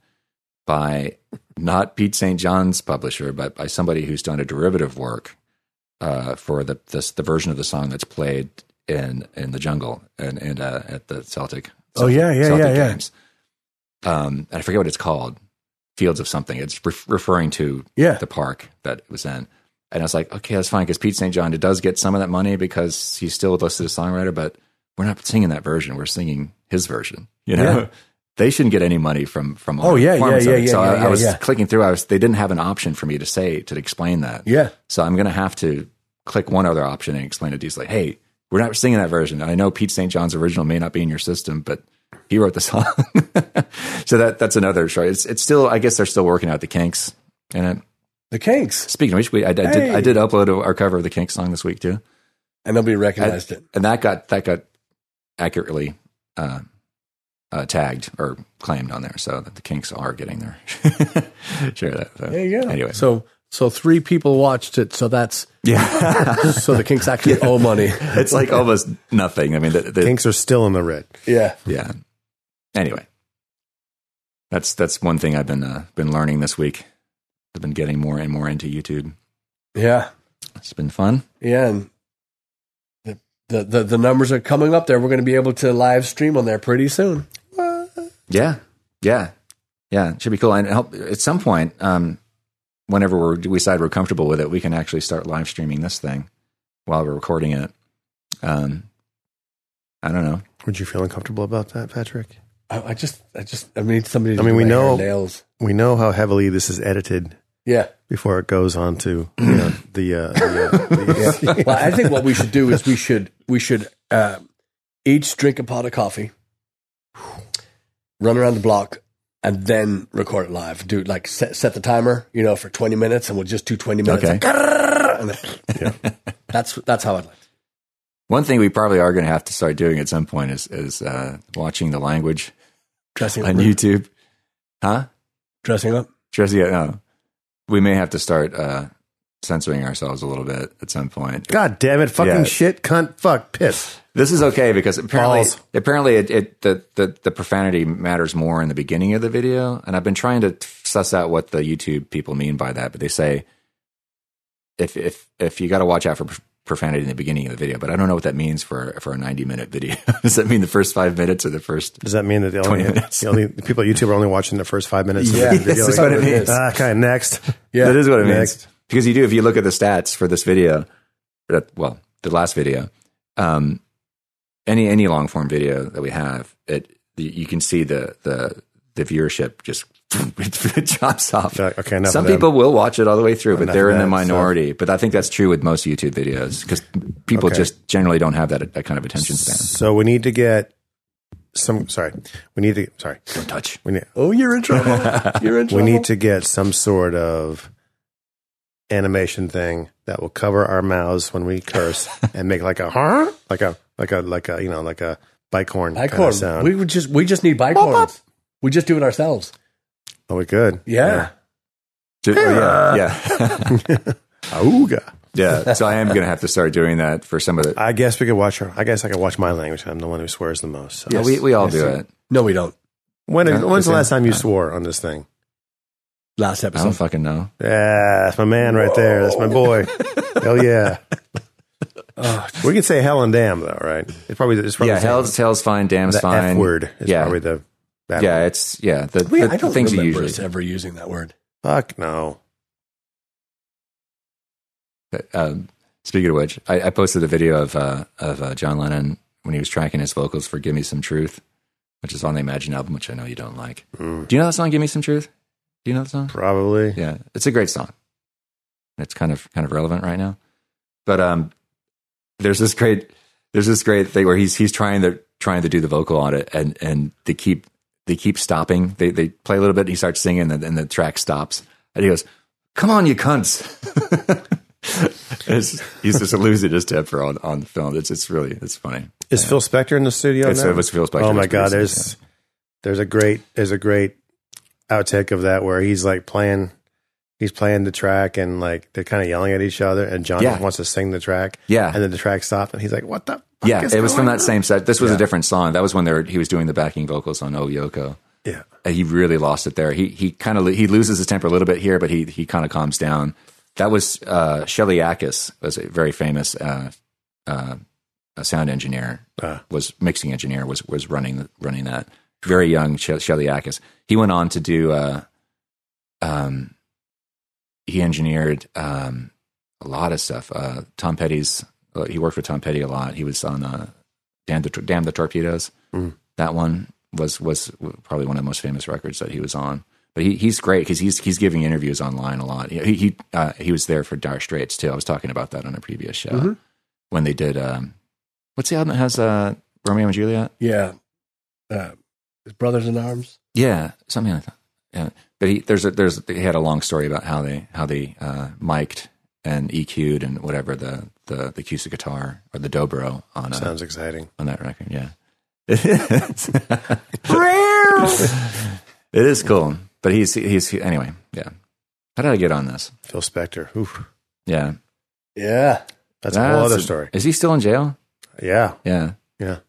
by not Pete St. John's publisher, but by somebody who's done a derivative work uh, for the this, the version of the song that's played in in the jungle and, and uh, at the Celtic. Oh, yeah, yeah, Celtic yeah, yeah. games. Um, and I forget what it's called. Fields of something. It's re- referring to Yeah. the park that it was in. And I was like, okay, that's fine because Pete St. John does get some of that money because he's still listed as a songwriter, but we're not singing that version. We're singing his version. You know, Yeah. [laughs] they shouldn't get any money from from. Oh, our yeah, yeah, of yeah, So yeah, I, yeah, I was yeah. clicking through. I was they didn't have an option for me to say to explain that. Yeah. So I'm going to have to click one other option and explain it to D's like, hey, we're not singing that version. I know Pete St. John's original may not be in your system, but he wrote the song. [laughs] so that that's another. It's it's still I guess they're still working out the kinks in it. The Kinks. Speaking of which, we, I, I did I did upload our cover of the Kinks song this week too, And nobody recognized it. and that got that got accurately uh, uh, tagged or claimed on there, so that the Kinks are getting their [laughs] share of that. So, There you go. Anyway, So so three people watched it. So that's yeah, [laughs] so the Kinks actually owe money. it's like almost nothing. I mean, the, the, Kinks are still in the red. Yeah. yeah. Anyway, that's that's one thing I've been uh, been learning this week. I've been getting more and more into YouTube. Yeah. It's been fun. Yeah. And the, the, the, the numbers are coming up there. We're going to be able to live stream on there pretty soon. Yeah, yeah, yeah. It should be cool. And help at some point, um, whenever we're, we decide we're comfortable with it, we can actually start live streaming this thing while we're recording it. Um, I don't know. Would you feel uncomfortable about that, Patrick? I, I just, I just, I need somebody to I mean, we know- nails. We know how heavily this is edited Yeah. before it goes on to you know, the, uh, the, uh, the [laughs] well, I think what we should do is we should we should uh, each drink a pot of coffee, run around the block, and then record it live. Do like set, set the timer, you know, for twenty minutes, and we'll just do twenty minutes. Okay. Like, then- [laughs] That's that's how I'd like. One thing we probably are going to have to start doing at some point is is uh, watching the language Dressing up, on YouTube. Huh? dressing up. Dressing up. no. We may have to start uh, censoring ourselves a little bit at some point. God damn it! Fucking Yeah. shit, cunt, fuck, piss. This is okay because apparently, Balls. apparently, it, it the, the the profanity matters more in the beginning of the video, and I've been trying to suss out what the YouTube people mean by that. But they say if if if you got to watch out for profanity in the beginning of the video, but I don't know what that means for for a ninety minute video. [laughs] Does that mean the first five minutes or the first? Does that mean that the only, the only the people at YouTube are only watching the first five minutes? Yeah, of the video? that's what it means. Ah, okay, next. Yeah, that is what it means. Because you do, if you look at the stats for this video, that- well, the last video, um, any any long form video that we have, it the, you can see the the the viewership just [laughs] it [laughs] jumps off. Like, okay, Some of them. people will watch it all the way through, but Enough they're in the that minority. But I think that's true with most YouTube videos because people Okay. just generally don't have that that kind of attention span. So we need to get some. Sorry, we need to. Sorry, Don't touch. we need Oh, you're in trouble. [laughs] You're in trouble. we need to get some sort of animation thing that will cover our mouths when we curse and make like a huh, like a like a like a you know like a bike horn bike kind horn. of sound. We would just we just need bike horns. We just do it ourselves. oh, we could. Yeah. Ju- oh, yeah, [laughs] yeah, [laughs] Auga. yeah. So I am going to have to start doing that for some of the. I guess we could watch her. I guess I could watch my language. I'm the one who swears the most. So. Yeah, we we all Yes, do sir. it. No, we don't. When, Yeah, when's the last time you swore on this thing? Last episode. I don't fucking know. Yeah, that's my man right there. That's my boy. Hell yeah. [laughs] [laughs] we can say hell and damn though, right? It's probably it's probably Yeah, the, hell's tail's fine, damn's the fine. F word is yeah, probably the bad yeah. one. It's yeah. The, We, the, I don't things you remember usually. us ever using that word. Fuck no. Um, speaking of which, I, I posted a video of uh, of uh, John Lennon when he was tracking his vocals for "Give Me Some Truth," which is on the Imagine album, which I know you don't like. Mm, Do you know that song? "Give Me Some Truth." Do you know the song? probably. Yeah, it's a great song. It's kind of kind of relevant right now. But um, there's this great there's this great thing where he's he's trying to trying to do the vocal on it, and and they keep they keep stopping. They they play a little bit, and he starts singing, and, and the track stops, and he goes, "Come on, you cunts." [laughs] It's- he's just losing his temper on, on the film. It's it's really it's funny. Is Phil Spector in the studio It's- now? Uh, it was Phil Spector Oh my god, there's there's a great there's a great outtake of that where he's like playing he's playing the track and like they're kind of yelling at each other and John Yeah. wants to sing the track. Yeah. And then the track stopped and he's like, What the fuck Yeah, it was from that on?" same set. This was Yeah. a different song. That was when they were, he was doing the backing vocals on Oh Yoko. Yeah. he really lost it there. He he kind of he loses his temper a little bit here, but he he kind of calms down. That was uh, Shelly Yakus was a very famous uh, uh, sound engineer, Ah. was mixing engineer, was was running running that. Very young She- Shelly Yakus. He went on to do. Uh, um, he engineered um, a lot of stuff. Uh, Tom Petty's. Uh, he worked with Tom Petty a lot. He was on uh, Damn the Damn the Torpedoes. Mm. That one was was probably one of the most famous records that he was on. But he, he's great because he's he's giving interviews online a lot. He he uh, he was there for Dire Straits too. I was talking about that on a previous show Mhm. when they did. Um, what's the album that has uh, Romeo and Juliet? Yeah. Uh, his brothers in arms. Yeah, something like that. Yeah, but he there's a, there's he had a long story about how they how they uh, mic'd and EQ'd and whatever the the the acoustic guitar or the dobro on a, Sounds exciting. on that record. Yeah, [laughs] it is. [laughs] it is cool, but he's he's anyway. Yeah, how did I get on this? Phil Spector. Oof. Yeah, Yeah. That's a whole That's other story. Is he still in jail? Yeah. Yeah. Yeah.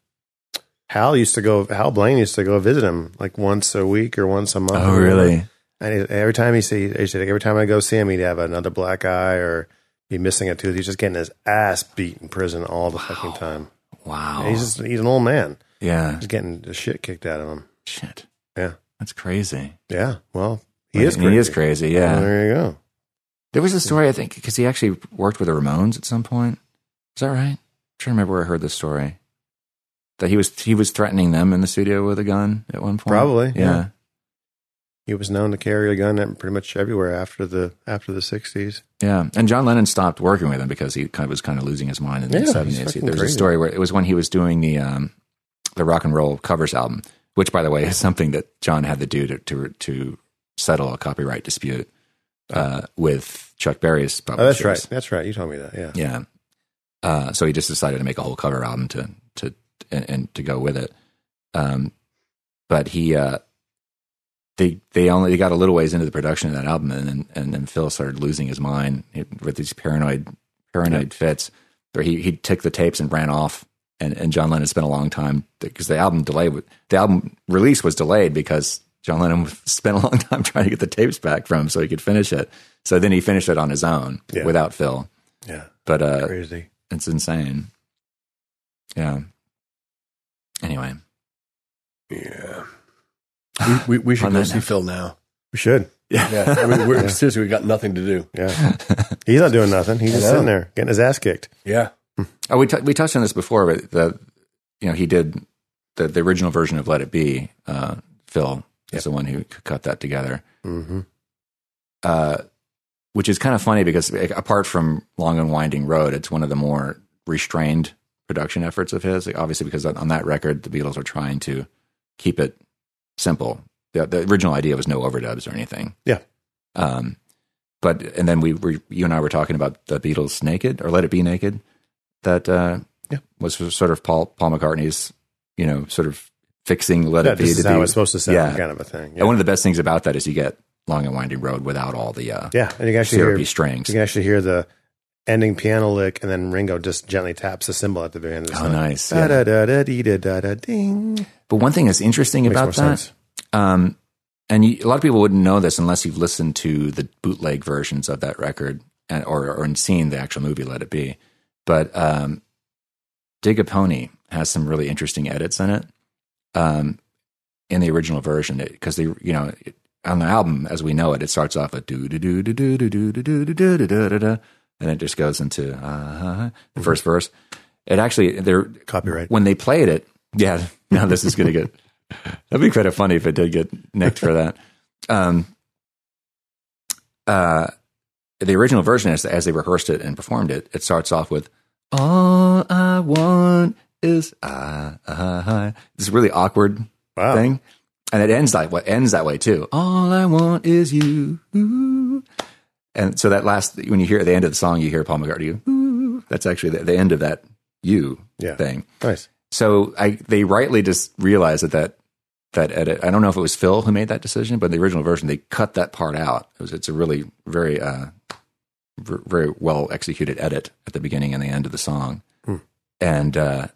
Hal used to go, Hal Blaine used to go visit him like once a week or once a month. Oh, or really? And he, every time he see, he said, every time I go see him, he'd have another black eye or be missing a tooth. He's just getting his ass beat in prison all the fucking time. Wow. And he's just, he's an old man. yeah. He's getting the shit kicked out of him. Shit. Yeah. That's crazy. Yeah. Well, he is crazy. He is crazy. Yeah. Well, there you go. There was a story, I think, because he actually worked with the Ramones at some point. Is that right? I'm trying to remember where I heard this story. That he was he was threatening them in the studio with a gun at one point. Probably, yeah. yeah. He was known to carry a gun pretty much everywhere after the after the sixties. Yeah, and John Lennon stopped working with him because he kind of was kind of losing his mind in the Yeah, he's seventies. fucking There's a story where it was when he was doing the um, the rock and roll covers album, which, by the way, [laughs] is something that John had to do to to, to settle a copyright dispute uh, with Chuck Berry's Oh, that's right. That's right. You told me that. Yeah. Yeah. Uh, so he just decided to make a whole cover album to to and, and to go with it. Um, but he uh, they they only they got a little ways into the production of that album, and then and then Phil started losing his mind with these paranoid paranoid fits, where he he took the tapes and ran off. And, and John Lennon spent a long time because the album delay the album release was delayed because John Lennon [laughs] spent a long time trying to get the tapes back from him so he could finish it. So then he finished it on his own Yeah. without Phil. Yeah. But uh, Crazy. it's insane. Yeah. Anyway, Yeah. We, we, we should On go see note. Phil now. We should. Yeah. I mean, we're, seriously, we got nothing to do. Yeah. [laughs] He's not doing nothing. He's just sitting there getting his ass kicked. Yeah. oh, we t- we touched on this before, but the you know he did the the original version of Let It Be. Uh, Phil is the one who cut that together, hmm uh, which is kind of funny because like, apart from Long and Winding Road, it's one of the more restrained production efforts of his. Like, obviously, because on on that record, the Beatles are trying to keep it simple. The, the original idea was no overdubs or anything. Yeah. Um, but and then we were you and I were talking about the Beatles naked or Let It Be naked. That uh, Yeah. was sort of Paul Paul McCartney's you know sort of fixing Let Yeah, It Be. this is how be- it's supposed to sound, Yeah. kind of a thing. Yeah. And one of the best things about that is you get Long and Winding Road without all the uh, yeah, and you can actually hear strings. you can actually hear the ending piano lick, and then Ringo just gently taps the cymbal at the very end of the Oh, nice. Da da da da dee da da da ding. But one thing that's interesting Makes about more that, sense. um, and you, a lot of people wouldn't know this unless you've listened to the bootleg versions of that record and, or, or seen the actual movie Let It Be. But um, Dig a Pony has some really interesting edits in it um, in the original version because they, you know, it, on the album as we know it, it starts off do do do do do do do do do do do do do, and it just goes into uh, the first verse. It actually they're Copyright. when they played it. Yeah, [laughs] now this is going to get. That'd be kind of funny if it did get nicked for that. Um, uh, the original version, as, as they rehearsed it and performed it, it starts off with "All I want is I." I. This really awkward Wow. thing, and it ends like what ends that way too. All I want is you. And so that last when you hear at the end of the song, you hear Paul McCartney. Ooh, that's actually the, the end of that you Yeah. thing. Nice. So I they rightly just realized that that that edit. I don't know if it was Phil who made that decision, but in the original version they cut that part out. It was it's a really very uh ver- very well executed edit at the beginning and the end of the song. And uh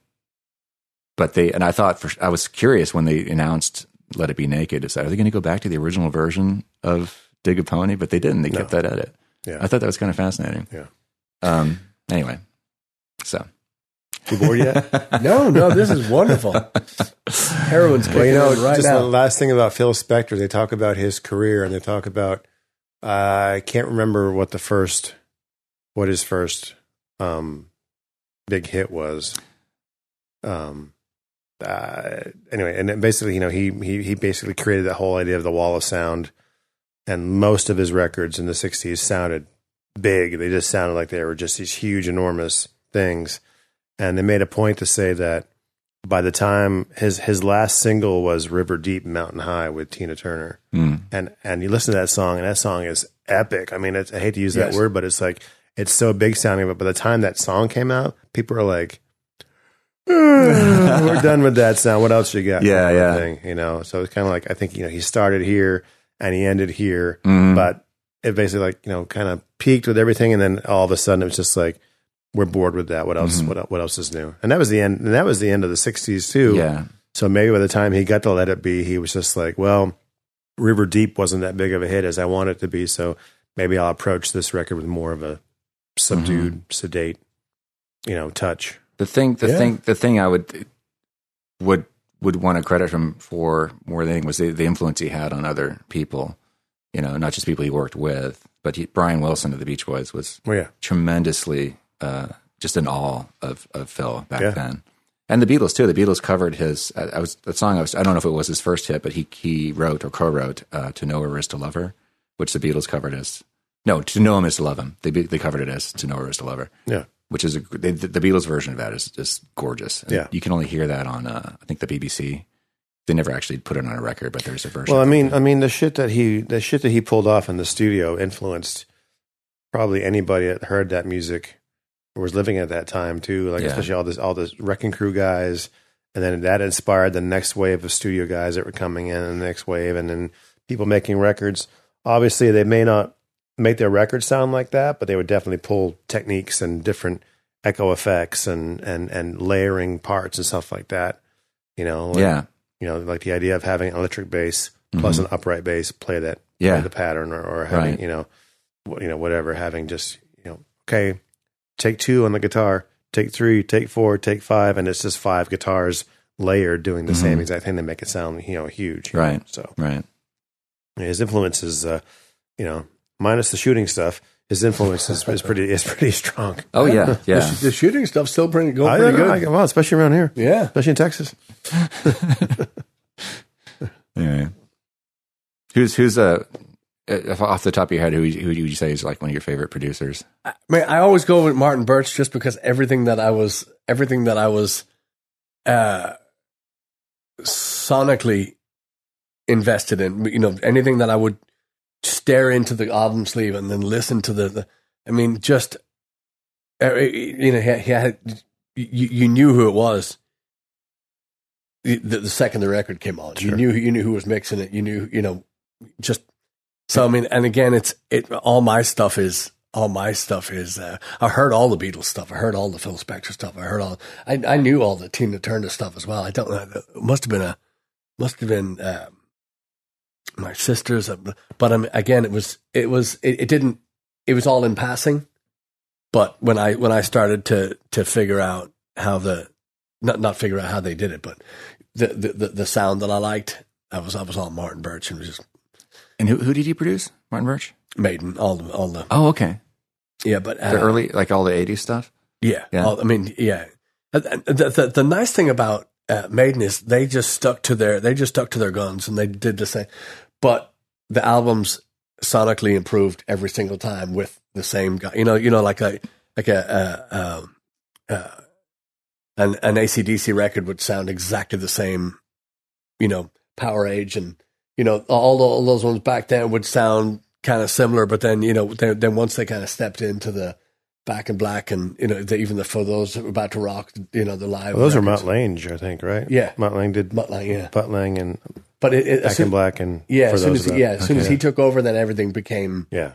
but they and I thought for I was curious when they announced Let It Be Naked is that are they going to go back to the original version of Dig a Pony? But they didn't. They kept that edit. Yeah. I thought that was kind of fascinating. Yeah. Um. Anyway, so You bored yet? [laughs] No, no, this is wonderful. Heroin's well, you know, right just now. the last thing about Phil Spector, they talk about his career and they talk about uh, I can't remember what the first, what his first um, big hit was. Um, uh, anyway, and basically, you know, he he he basically created that whole idea of the wall of sound, and most of his records in the '60s sounded big. They just sounded like they were just these huge, enormous things, and they made a point to say that by the time his his last single was River Deep Mountain High with Tina Turner. mm, And and you listen to that song and that song is epic. I mean, it's, I hate to use that Yes. word, but it's like it's so big sounding. But by the time that song came out, people are like, "Uh, "We're [laughs] done with that sound. What else you got?" Yeah, yeah. Thing, you know, so it's kind of like I think you know he started here and he ended here, mm, but it basically like you know kind of peaked with everything, and then all of a sudden it was just like we're bored with that. What else? Mhm. What what else is new? And that was the end. And that was the end of the '60s too. yeah, So maybe by the time he got to Let It Be, he was just like, well, River Deep wasn't that big of a hit as I want it to be. So maybe I'll approach this record with more of a subdued, sedate, you know, touch. the thing, the Yeah. thing, the thing I would would would want to credit him for more than anything was the, the influence he had on other people. You know, not just people he worked with, but he, Brian Wilson of the Beach Boys was Well, yeah. tremendously uh, just in awe of, of Phil back Yeah. then. And the Beatles too. The Beatles covered his. I, I was that song. I was. I don't know if it was his first hit, but he he wrote or co-wrote uh, "To Know Her Is to Love Her," which the Beatles covered as no, "To Know Him Is to Love Him." They they covered it as "To Know Her Is to Love Her," Yeah. Which is a, they, the Beatles version of that is just gorgeous. And Yeah. you can only hear that on uh, I think the BBC. They never actually put it on a record, but there's a version. Well, I mean, I mean, the shit that he, the shit that he pulled off in the studio influenced probably anybody that heard that music or was living at that time too. Like Yeah. especially all this, all the wrecking crew guys, and then that inspired the next wave of studio guys that were coming in, and the next wave, and then people making records. Obviously, they may not make their records sound like that, but they would definitely pull techniques and different echo effects and and and layering parts and stuff like that. You know, like- yeah, you know, like the idea of having an electric bass plus an upright bass play that play Mm-hmm. yeah, the pattern, or, or having Right. you know, you know, whatever, having just you know, okay, take two on the guitar, take three, take four, take five, and it's just five guitars layered doing the same exact thing to make it sound you know huge, you know? Mm-hmm. Right. So right. his influence is, uh, you know, minus the shooting stuff, his influence is, is pretty is pretty strong. [laughs] Oh yeah, The, yeah. sh- the shooting stuff's still pretty, going I pretty don't good. I- well, especially around here, yeah. especially in Texas. [laughs] Anyway, who's who's uh, uh, off the top of your head? Who who would you say is like one of your favorite producers? I mean, I always go with Martin Birch just because everything that I was, everything that I was, uh, sonically invested in, you know, anything that I would stare into the album sleeve and then listen to the, the I mean, just, uh, you know, he, he had, you, you knew who it was. The, the second the record came on, you knew you knew who was mixing it. You knew, you know, just so I mean, and again, it's it. All my stuff is all my stuff is. Uh, I heard all the Beatles stuff. I heard all the Phil Spector stuff. I heard all. I I knew all the Tina Turner stuff as well. I don't know. It must have been a. Must have been um, my sisters. uh, But um, again, it was. It was. It, it didn't. It was all in passing. But when I when I started to to figure out how the not not figure out how they did it, but the the the, sound that I liked, I was I was all Martin Birch and was just And who who did he produce? Martin Birch. Maiden, all the all the Oh, okay. yeah, but uh, The early, like all the '80s stuff. yeah, Yeah. all- I mean, yeah. Uh, uh, The, the the nice thing about uh, Maiden is they just stuck to their they just stuck to their guns and they did the same. But the albums sonically improved every single time with the same guy. You know, you know, like a like a uh, uh, an an ACDC record would sound exactly the same. You know, Powerage and you know all, all those ones back then would sound kind of similar, but then you know then, then once they kind of stepped into the Back in Black and you know the, even the for those about to rock, you know the live. Well, those are records. Mutt Lange, I think, right? Yeah. Mutt Lange did Mutt Lange, yeah. Butt Lang and But it, it, Back in Black and yeah, as soon as that- yeah, as soon as he took over, then everything became yeah,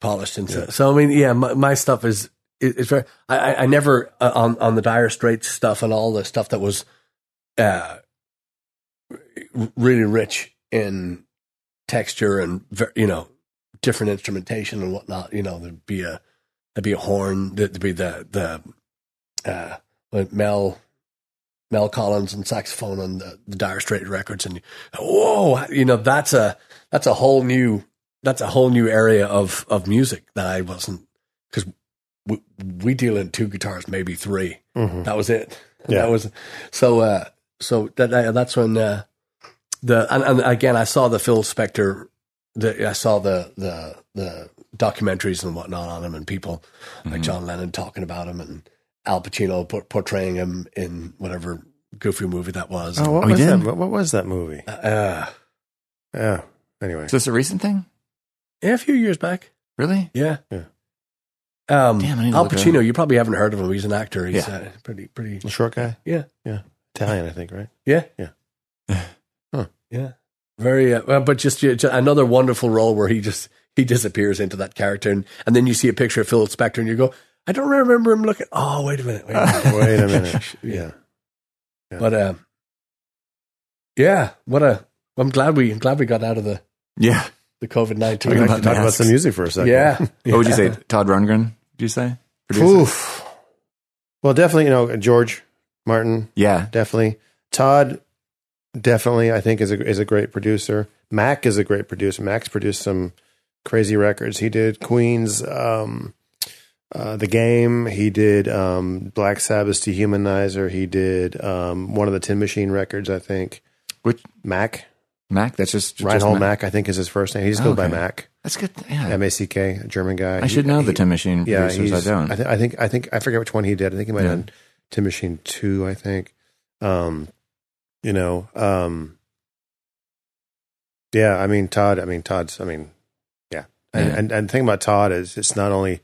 polished and so, so I mean, yeah, my, my stuff is it- it's very. I, I- never uh, on on the Dire Straits stuff and all the stuff that was, uh, really rich in texture and you know different instrumentation and whatnot. You know, there'd be a there'd be a horn, there'd be the the uh, Mel Mel Collins and saxophone on the, the Dire Straits records, and whoa, you know that's a that's a whole new that's a whole new area of of music that I wasn't because we, we deal in two guitars, maybe 3 Mhm. That was it. Yeah. That was so. Uh, so that that- that's when uh, the and, and again I saw the Phil Spector. The, I saw the the the documentaries and whatnot on him, and people like John Lennon talking about him, and Al Pacino por- portraying him in whatever goofy movie that was. Oh, what Oh, was that? What, what was that movie? Uh, Yeah. Anyway, Is this a recent thing? yeah, a few years back. Really? Yeah. Yeah. Um, Damn, I need Al Pacino, you probably haven't heard of him. He's an actor. He's Yeah. uh, pretty, pretty. the short guy. Yeah. Yeah. Italian, I think. Right. Yeah. Yeah. [laughs] Huh. Yeah. Very, uh, but just, just another wonderful role where he just he disappears into that character, and, and then you see a picture of Phil Spector, and you go, I don't remember him looking. Oh, wait a minute. Wait a minute. Wait a minute. [laughs] [laughs] Yeah. Yeah. But um, yeah, what a. I'm glad we I'm glad we got out of the Yeah. the COVID nineteen. Talking We about should talk about some music for a second. Yeah. [laughs] What would you say? Todd Rundgren? Did you say? Producer? Oof. Well, definitely, you know, George Martin, Yeah. definitely. Todd, definitely, I think is a is a great producer. Mack is a great producer. Mack's produced some crazy records. He did Queen's um, uh, The Game. He did um, Black Sabbath's Dehumanizer. He did um, one of the Tin Machine records, I think. Which Mack. Mack? That's just, Reinhold Mack, I think, is his first name. He just Oh, goes by okay. Mack. That's good. Yeah. M A C K, a German guy. I should He- know the he- Tin Machine yeah, producers. I don't. I, th- I think I think I forget which one he did. I think he might Yeah. have done Tin Machine Two. I think. Um, you know. Um, yeah, I mean Todd. I mean Todd's. I mean, and Yeah. and, and the thing about Todd is it's not only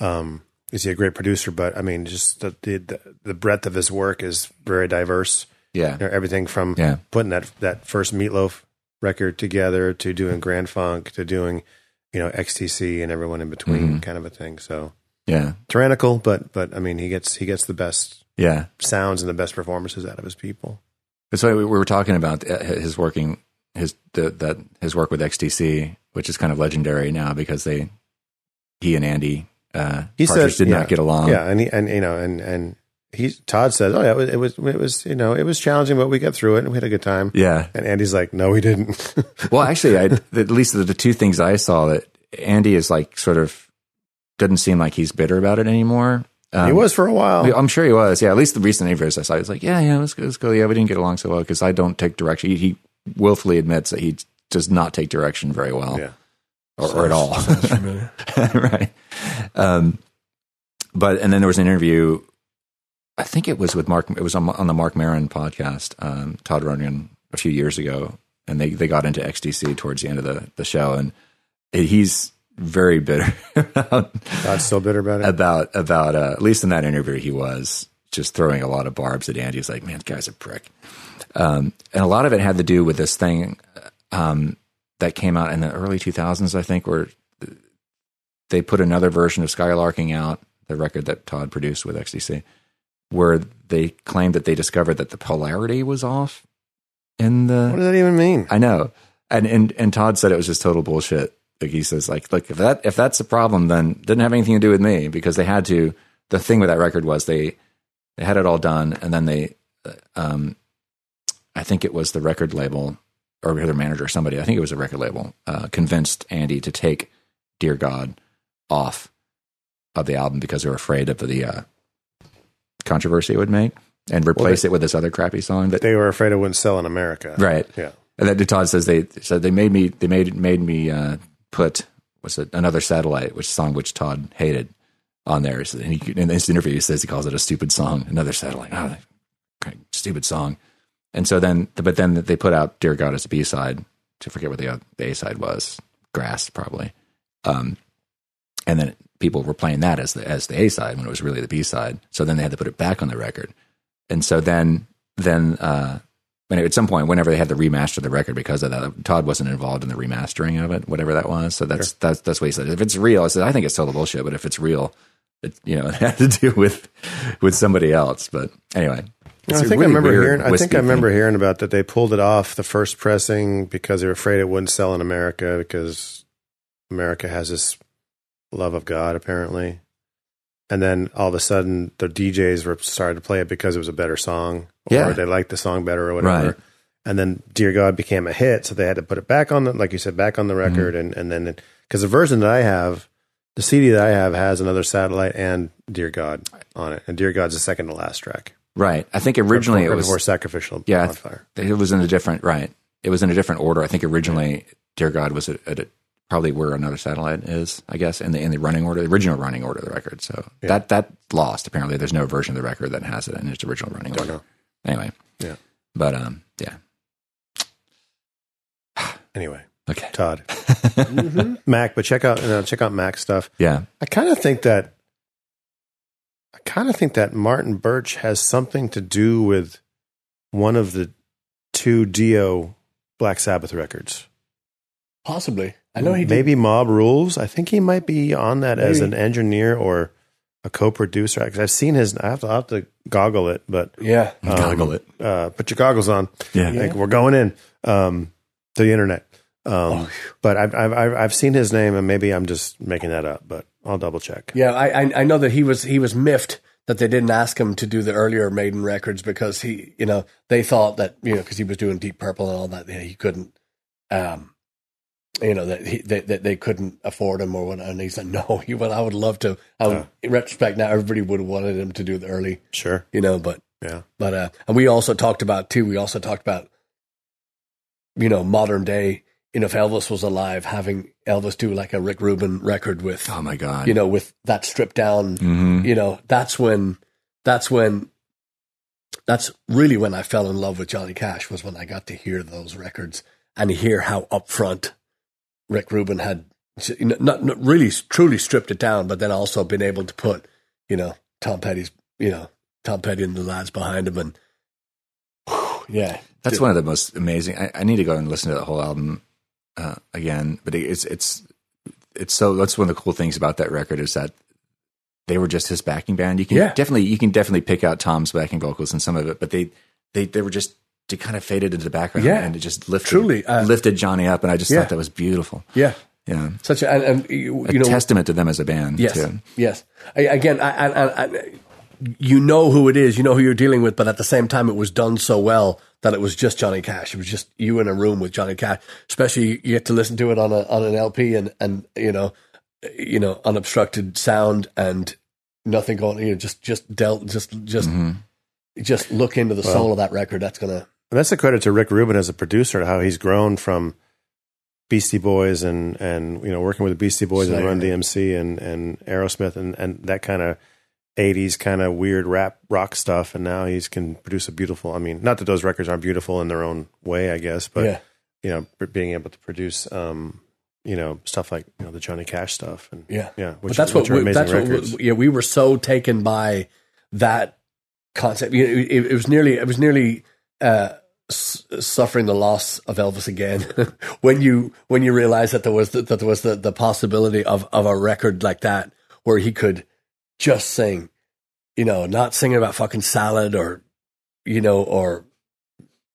um, is he a great producer, but I mean just the the, the breadth of his work is very diverse. yeah. You know, everything from Yeah. putting that that first Meatloaf record together to doing Grand Funk to doing you know XTC and everyone in between Mhm. kind of a thing. So Yeah. tyrannical, but but I mean he gets he gets the best Yeah. sounds and the best performances out of his people. That's why we we were talking about uh, his working his the, that his work with XTC, which is kind of legendary now because they he and Andy uh, He Partridge said- did yeah. not get along. yeah, and he, and you know and and he Todd says, oh yeah, it was, it was it was you know it was challenging, but we got through it and we had a good time. Yeah. And Andy's like, no, we didn't. [laughs] Well, actually, I, at least the, the two things I saw that Andy is like sort of doesn't seem like he's bitter about it anymore. Um, he was for a while. I'm sure he was. Yeah, at least the recent interviews I saw, he was like, yeah, yeah, let's go, let's go. Yeah, we didn't get along so well because I don't take direction. He, he willfully admits that he does not take direction very well, Yeah. or, or at all. Sounds [laughs] right. Um, but and then there was an interview. I think it was with Marc. It was on, on the Marc Maron podcast. Um, Todd Rundgren a few years ago, and they they got into XTC towards the end of the the show, and he's very bitter [laughs] about Todd's still bitter about it. about about uh, at least in that interview he was just throwing a lot of barbs at Andy. He's like, man, this guy's a prick. Um, and a lot of it had to do with this thing um, that came out in the early 2000s, I think, where they put another version of Skylarking out, the record that Todd produced with XTC, where they claimed that they discovered that the polarity was off in the what does that even mean? I know. And and and Todd said it was just total bullshit. Like he says, like, look, if that if that's a problem, then it didn't have anything to do with me because they had to. The thing with that record was they they had it all done, and then they, uh, um, I think it was the record label or their manager, or somebody. I think it was a record label, uh, convinced Andy to take "Dear God" off of the album because they were afraid of the uh, controversy it would make, and replace it with this other crappy song that They were afraid it wouldn't sell in America. right. Yeah. And then Todd says they said they made me they made made me uh, put what's it another satellite, which song which Todd hated on there. So- he, in this interview, he says he calls it a stupid song. Another satellite, oh, stupid song. And so then, but then they put out "Dear God" as a B side. To forget what the, the A side was, "Grass" probably. Um, and then people were playing that as the as the A side when it was really the B side. So then they had to put it back on the record. And so then then uh, when at some point, whenever they had to remaster the record because of that, Todd wasn't involved in the remastering of it, whatever that was. So that's that's that's what he said. If it's real, I said I think it's total bullshit. But if it's real, it you know [laughs] it had to do with with somebody else. But anyway, I think I remember hearing. I think I remember thing. hearing about that. They pulled it off the first pressing because they were afraid it wouldn't sell in America because America has this love of God apparently. And then all of a sudden, the DJs were started to play it because it was a better song, or Yeah. they liked the song better, or whatever. Right. And then "Dear God" became a hit, so they had to put it back on the, like you said, back on the Mm-hmm. record. And and then because the version that I have, the CD that I have has another satellite and "Dear God" on it, and "Dear God's the second to last track. Right. I think originally it was more sacrificial Yeah, bonfire. It was in a different right. It was in a different order. I think originally, Dear God was at, at probably where another satellite is. I guess in the in the running order, the original running order of the record. So that that lost. Apparently, there's no version of the record that has it in its original running order. know. Anyway, Yeah. but um, yeah. [sighs] Anyway, Okay. Todd, [laughs] Mack, but check out you know, check out Mack stuff. Yeah. I kind of think that kind of think that Martin Birch has something to do with one of the two Dio Black Sabbath records. Possibly. I know he did. Maybe Mob Rules. I think he might be on that as an engineer or a co-producer. Because I've seen his. I have to, I have to goggle it, but Yeah. um, Goggle it. Uh, put your goggles on. Yeah. Like we're going in um, to the internet. Um, but I've, I've I've seen his name, and maybe I'm just making that up. But I'll double check. Yeah, I, I I know that he was he was miffed that they didn't ask him to do the earlier Maiden records because he you know they thought that you know because he was doing Deep Purple and all that yeah, he couldn't um you know that he that they, they couldn't afford him or what and he said no he well I would love to I would, in retrospect now everybody would have wanted him to do the early Sure. you know but Yeah. but uh and we also talked about too we also talked about you know modern day you know if Elvis was alive having Elvis do like a Rick Rubin record with Oh my God. you know, with that stripped down, Mhm. you know, that's when, that's when, that's really when I fell in love with Johnny Cash was when I got to hear those records and hear how upfront Rick Rubin had you know, not, not really truly stripped it down, but then also been able to put, you know, Tom Petty's, you know, Tom Petty and the lads behind him and, yeah, That's one of the most amazing. I, I need to go and listen to the whole album uh, again, but it's it's it's so. That's one of the cool things about that record is that they were just his backing band. You can Yeah. definitely you can definitely pick out Tom's backing vocals and some of it, but they they they were just they kind of faded into the background Yeah. and it just lifted Truly, uh, lifted Johnny up, and I just yeah. thought that was beautiful. yeah, Yeah, such a, and, and you, a you know, testament to them as a band. Yes, too. yes. I, again, I, I, I, I, you know who it is, you know who you're dealing with, but at the same time, it was done so well that it was just Johnny Cash. It was just you in a room with Johnny Cash. Especially you get to listen to it on a on an LP and and you know, you know, unobstructed sound and nothing going. You know, just just dealt just just mm-hmm. just look into the soul of that record. That's gonna And that's a credit to Rick Rubin as a producer, how he's grown from Beastie Boys and, and you know, working with the Beastie Boys and Run DMC and, and Aerosmith and, and that kind of 80s kind of weird rap rock stuff. And now he's can produce a beautiful, I mean, not that those records aren't beautiful in their own way, I guess, but, yeah. you know, being able to produce, um, you know, stuff like, you know, the Johnny Cash stuff. And Yeah, yeah, but that's which what we, amazing that's what records. we, yeah we were so taken by that concept. You know, it, it was nearly it was nearly uh, suffering the loss of Elvis again [laughs] when you when you realize that there was the, that there was the, the possibility of of a record like that where he could just sing, you know, not singing about fucking salad or you know or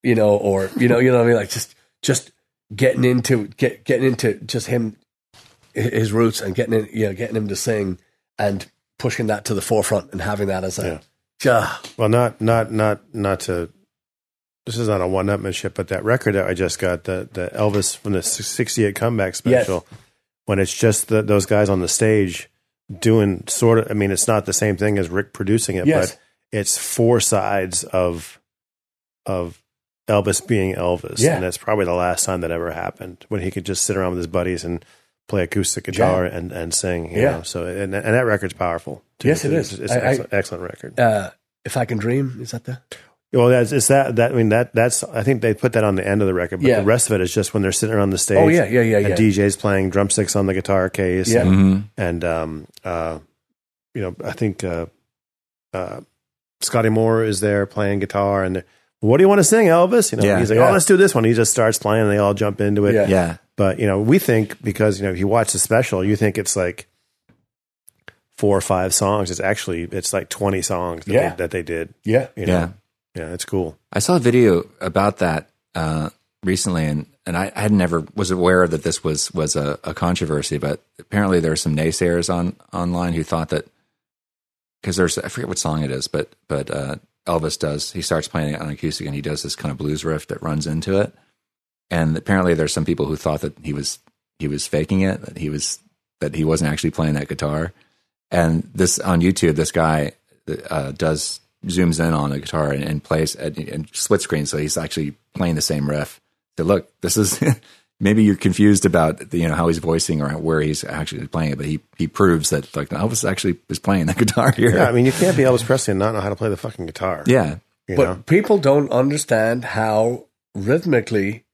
you know or you know you know what I mean like just just getting into get getting into just him his roots and getting in, you know, getting him to sing and pushing that to the forefront and having that as a, yeah. Well, not not not not to. This is not a one upmanship, but that record that I just got, the the Elvis from the '68 comeback special, when it's just the, those guys on the stage doing sort of. I mean, it's not the same thing as Rick producing it, Yes. but it's four sides of of Elvis being Elvis, Yeah. and that's probably the last time that ever happened when he could just sit around with his buddies and play acoustic guitar and and sing. You Yeah. know? so and and that record's powerful. too. Yes, it It's, is. It's I- an I- excellent, excellent record. Uh, if I can dream, is that the? Well, that's it's that that I mean that that's I think they put that on the end of the record, but Yeah. the rest of it is just when they're sitting around the stage. Oh, yeah, yeah, yeah, And yeah. DJ's playing drumsticks on the guitar case. Yeah. and, Mhm. and um uh you know I think uh uh Scotty Moore is there playing guitar and they're, what do you want to sing, Elvis? You know, Yeah. he's like, Yeah. oh, let's do this one. He just starts playing, and they all jump into it. Yeah. Yeah. But you know, we think because you know if you watch the special, you think it's like four or five songs. It's actually it's like twenty songs that, Yeah. they, that they did. Yeah. You know? Yeah. Yeah, it's cool. I saw a video about that uh, recently, and and I, I had never was aware that this was was a, a controversy, but apparently there are some naysayers on online who thought that because there's I forget what song it is, but but uh, Elvis does he starts playing it on acoustic and he does this kind of blues riff that runs into it, and apparently there's some people who thought that he was he was faking it, that he was that he wasn't actually playing that guitar, and this on YouTube this guy uh, does zooms in on a guitar and, and plays at, and split screen, so he's actually playing the same riff. So look, this is [laughs] maybe you're confused about the, you know how he's voicing or where he's actually playing it, but he he proves that like Elvis actually is playing the [laughs] guitar here. Yeah, I mean, you can't be Elvis Presley and not know how to play the fucking guitar. Yeah, but know? people don't understand how rhythmically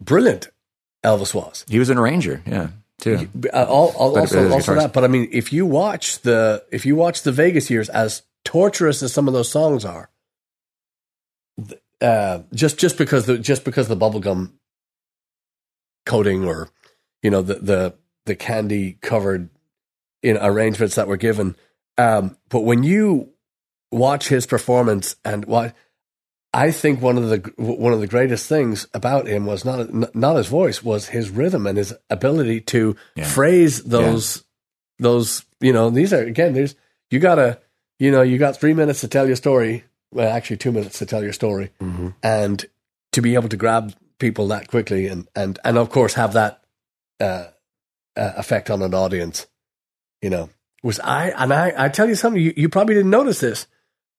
brilliant Elvis was. he was an arranger. Yeah, too. Uh, all, all, also, but also guitarist- that. But I mean, if you watch the if you watch the Vegas years, as torturous as some of those songs are, uh, just just because the just because the bubblegum coating or you know the the the candy covered in arrangements that were given, um, but when you watch his performance and what. I think one of the one of the greatest things about him was not not his voice, was his rhythm and his ability to Yeah. phrase those those you know these are again there's you gotta you know you got three minutes to tell your story well actually two minutes to tell your story Mhm. and to be able to grab people that quickly and and and of course have that uh, uh effect on an audience you know was i and i i tell you something you, you probably didn't notice this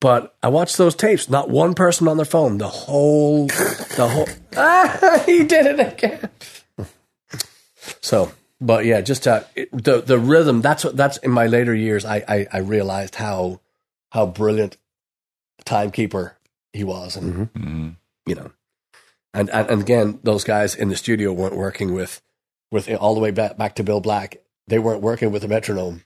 but I watched those tapes. Not one person on their phone. The whole, the whole. [laughs] Ah, he did it again. So, but yeah, just uh, it, the the rhythm. That's what that's in my later years. I, I I realized how how brilliant timekeeper he was, and Mhm. you know, and, and and again, those guys in the studio weren't working with with all the way back back to Bill Black. They weren't working with a metronome.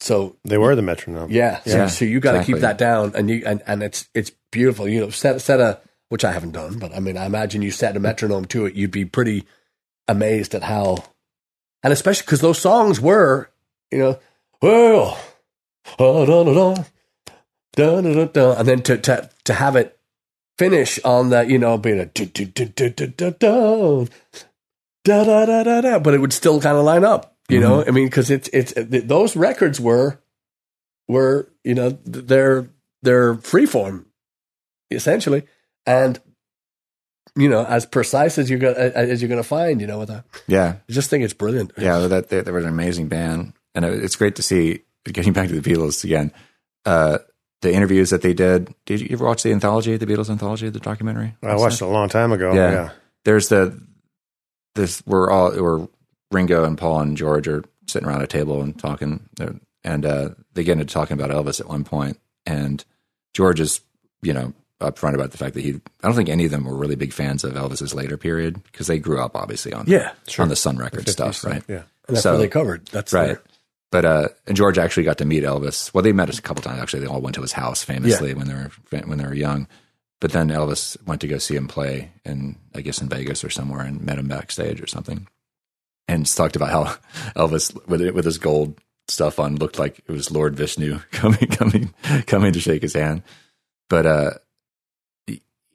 So They were the metronome. yeah, so, Yeah, so you got to exactly. keep that down, and you and, and it's it's beautiful. You know, set set a which I haven't done, but I mean, I imagine you set a metronome to it, you'd be pretty amazed at how, and especially because those songs were, you know, well, da, da, da, da, da, da, da, da, and then to to to have it finish on that, you know, being a do, do, do, do, do, do, da da da da da, but it would still kind of line up. You know, I mean, because it's it's th- those records were were you know th- they're they're freeform essentially, and you know as precise as you're gonna as you're gonna find. You know, with that, yeah, I just think it's brilliant. yeah. That they, they were an amazing band, and it- it's great to see. Getting back to the Beatles again, uh, the interviews that they did. Did you ever watch the anthology, the Beatles anthology, the documentary? I watched it a long time ago. Yeah. Yeah. there's the this we're all where Ringo and Paul and George are sitting around a table and talking, and uh, they get into talking about Elvis at one point, and George is you know upfront about the fact that he I don't think any of them were really big fans of Elvis's later period because they grew up obviously on Yeah, on the Sun Record stuff, right? Yeah. and that's So- what they covered. That's Right. their- But uh, and George actually got to meet Elvis. Well, they met us a couple times. Actually, they all went to his house famously when they were when they were young. But then Elvis went to go see him play in, I guess, in Vegas or somewhere, and met him backstage or something. And talked about how [laughs] Elvis, with it, with his gold stuff on, looked like it was Lord Vishnu [laughs] coming coming coming to shake his hand. But uh,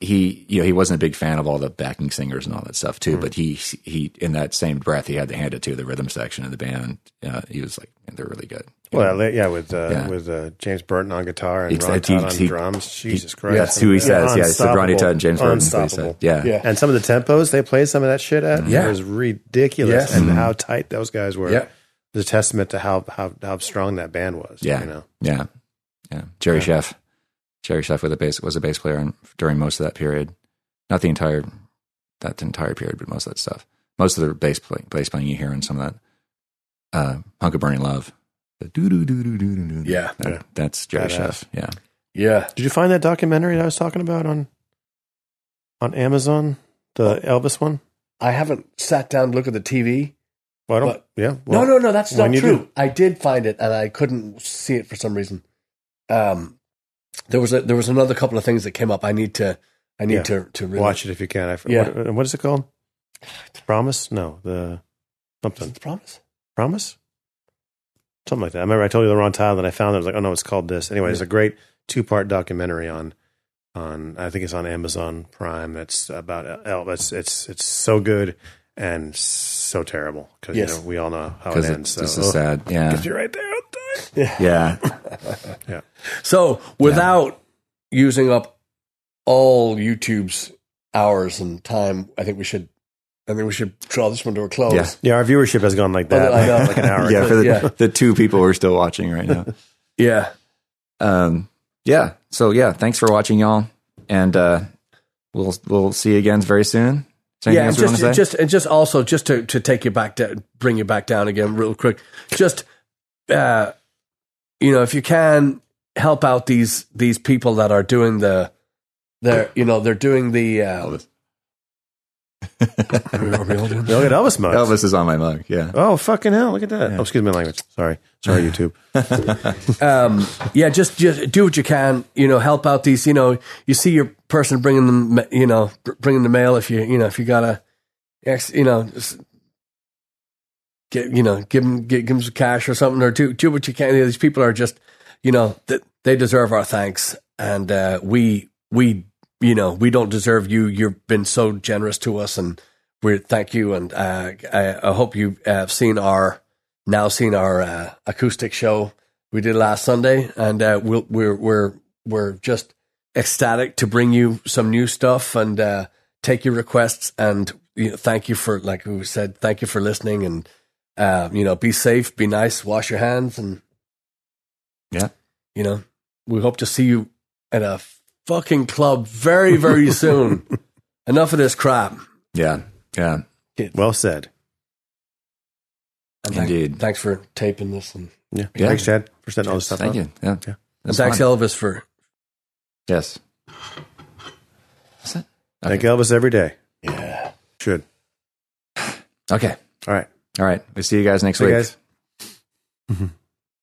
he you know he wasn't a big fan of all the backing singers and all that stuff too. But he he in that same breath he had to hand it to the rhythm section of the band. Uh, he was like they're really good. Well, they- yeah, with uh, Yeah. with uh, James Burton on guitar and It's- Ron he- Tutt on he- drums. Jesus He- Christ, That's who he says. Yeah, it's the Ronnie Tutt and James Burton. is he said. Yeah. Yeah. And some of the tempos they played some of that shit at Yeah. it was ridiculous, Yes. and Mm-hmm. how tight those guys were. Yeah. It was a testament to how how how strong that band was. Yeah. you know. Yeah, yeah. Jerry Scheff, Jerry Scheff with a bass was a bass player on, during most of that period. Not the entire that entire period, but most of that stuff. Most of the bass play, bass playing you hear in some of that. Uh, Hunk of Burning Love. The doo doo doo doo doo doo. Yeah. That- Yeah. that's Jerry Badass. Scheff. Yeah, yeah. Did you find that documentary that I was talking about on on Amazon, the Elvis one? I haven't sat down to look at the TV. Well, I don't. But- yeah. no, well, no, no, that's not true. do- I did find it, and I couldn't see it for some reason. Um, there was a there was another couple of things that came up. I need to I need Yeah. to to really Watch it if you can. I, Yeah. what, what is it called? Promise? No, the something. Promise. Promise? Something like that. I remember I told you the wrong title, and I found it. I was like, oh no, it's called this. Anyway, it's a great two part documentary on on I think it's on Amazon Prime. That's about Elvis. It's it's so good and so terrible because Yes. you know we all know how it Because ends. So this is sad. Yeah. [laughs] you're right there. Time. [laughs] Yeah. So without using up all YouTube's hours and time, I think we should. I think we should draw this one to a close. Yeah. Yeah, our viewership has gone like that, I know. like, like an [laughs] hour. Yeah. For the, Yeah. the two people we're still watching right now. [laughs] Yeah. Um, yeah. So yeah, thanks for watching, y'all, and uh, we'll we'll see you again very soon. Yeah, and else you want just, to say? just, and just also, just to, to take you back down, bring you back down again, real quick. Just, uh, you know, if you can help out these these people that are doing the, they're, you know, they're doing the. Uh, Elvis. are [laughs] we- are we all doing Look at Elvis mugs. Elvis is on my mug. Yeah. Oh fucking hell! Look at that. Oh, excuse my language. Sorry, sorry, [laughs] YouTube. [laughs] um, yeah, just just do what you can. You know, help out these. You know, you see your person bringing them. You know, br- bringing the mail. If you you know if you gotta, ex- you know, s- get you know give them give, give them some cash or something or do do what you can. These people are just you know that they deserve our thanks, and uh, we we you know we don't deserve you. You've been so generous to us, and we thank you. And uh, I, I hope you have seen our now seen our uh, acoustic show we did last Sunday, and uh, we'll, we're we're we're just ecstatic to bring you some new stuff and uh, take your requests. And you know, thank you for like we said, thank you for listening. And uh, you know, be safe, be nice, wash your hands, and Yeah. you know, we hope to see you at a fucking club very very [laughs] soon. Enough of this crap. Yeah. Yeah. Well said. And thank- Indeed. thanks for taping this, and, Yeah. Yeah. Thanks, Chad, for setting all this stuff Thank up. you. Yeah. Yeah. and thanks fun. Elvis for Yes. What's that? Thank Elvis every day. yeah. Should. [sighs] Okay. All right. All right. We'll see you guys next See week. you guys. Mm-hmm.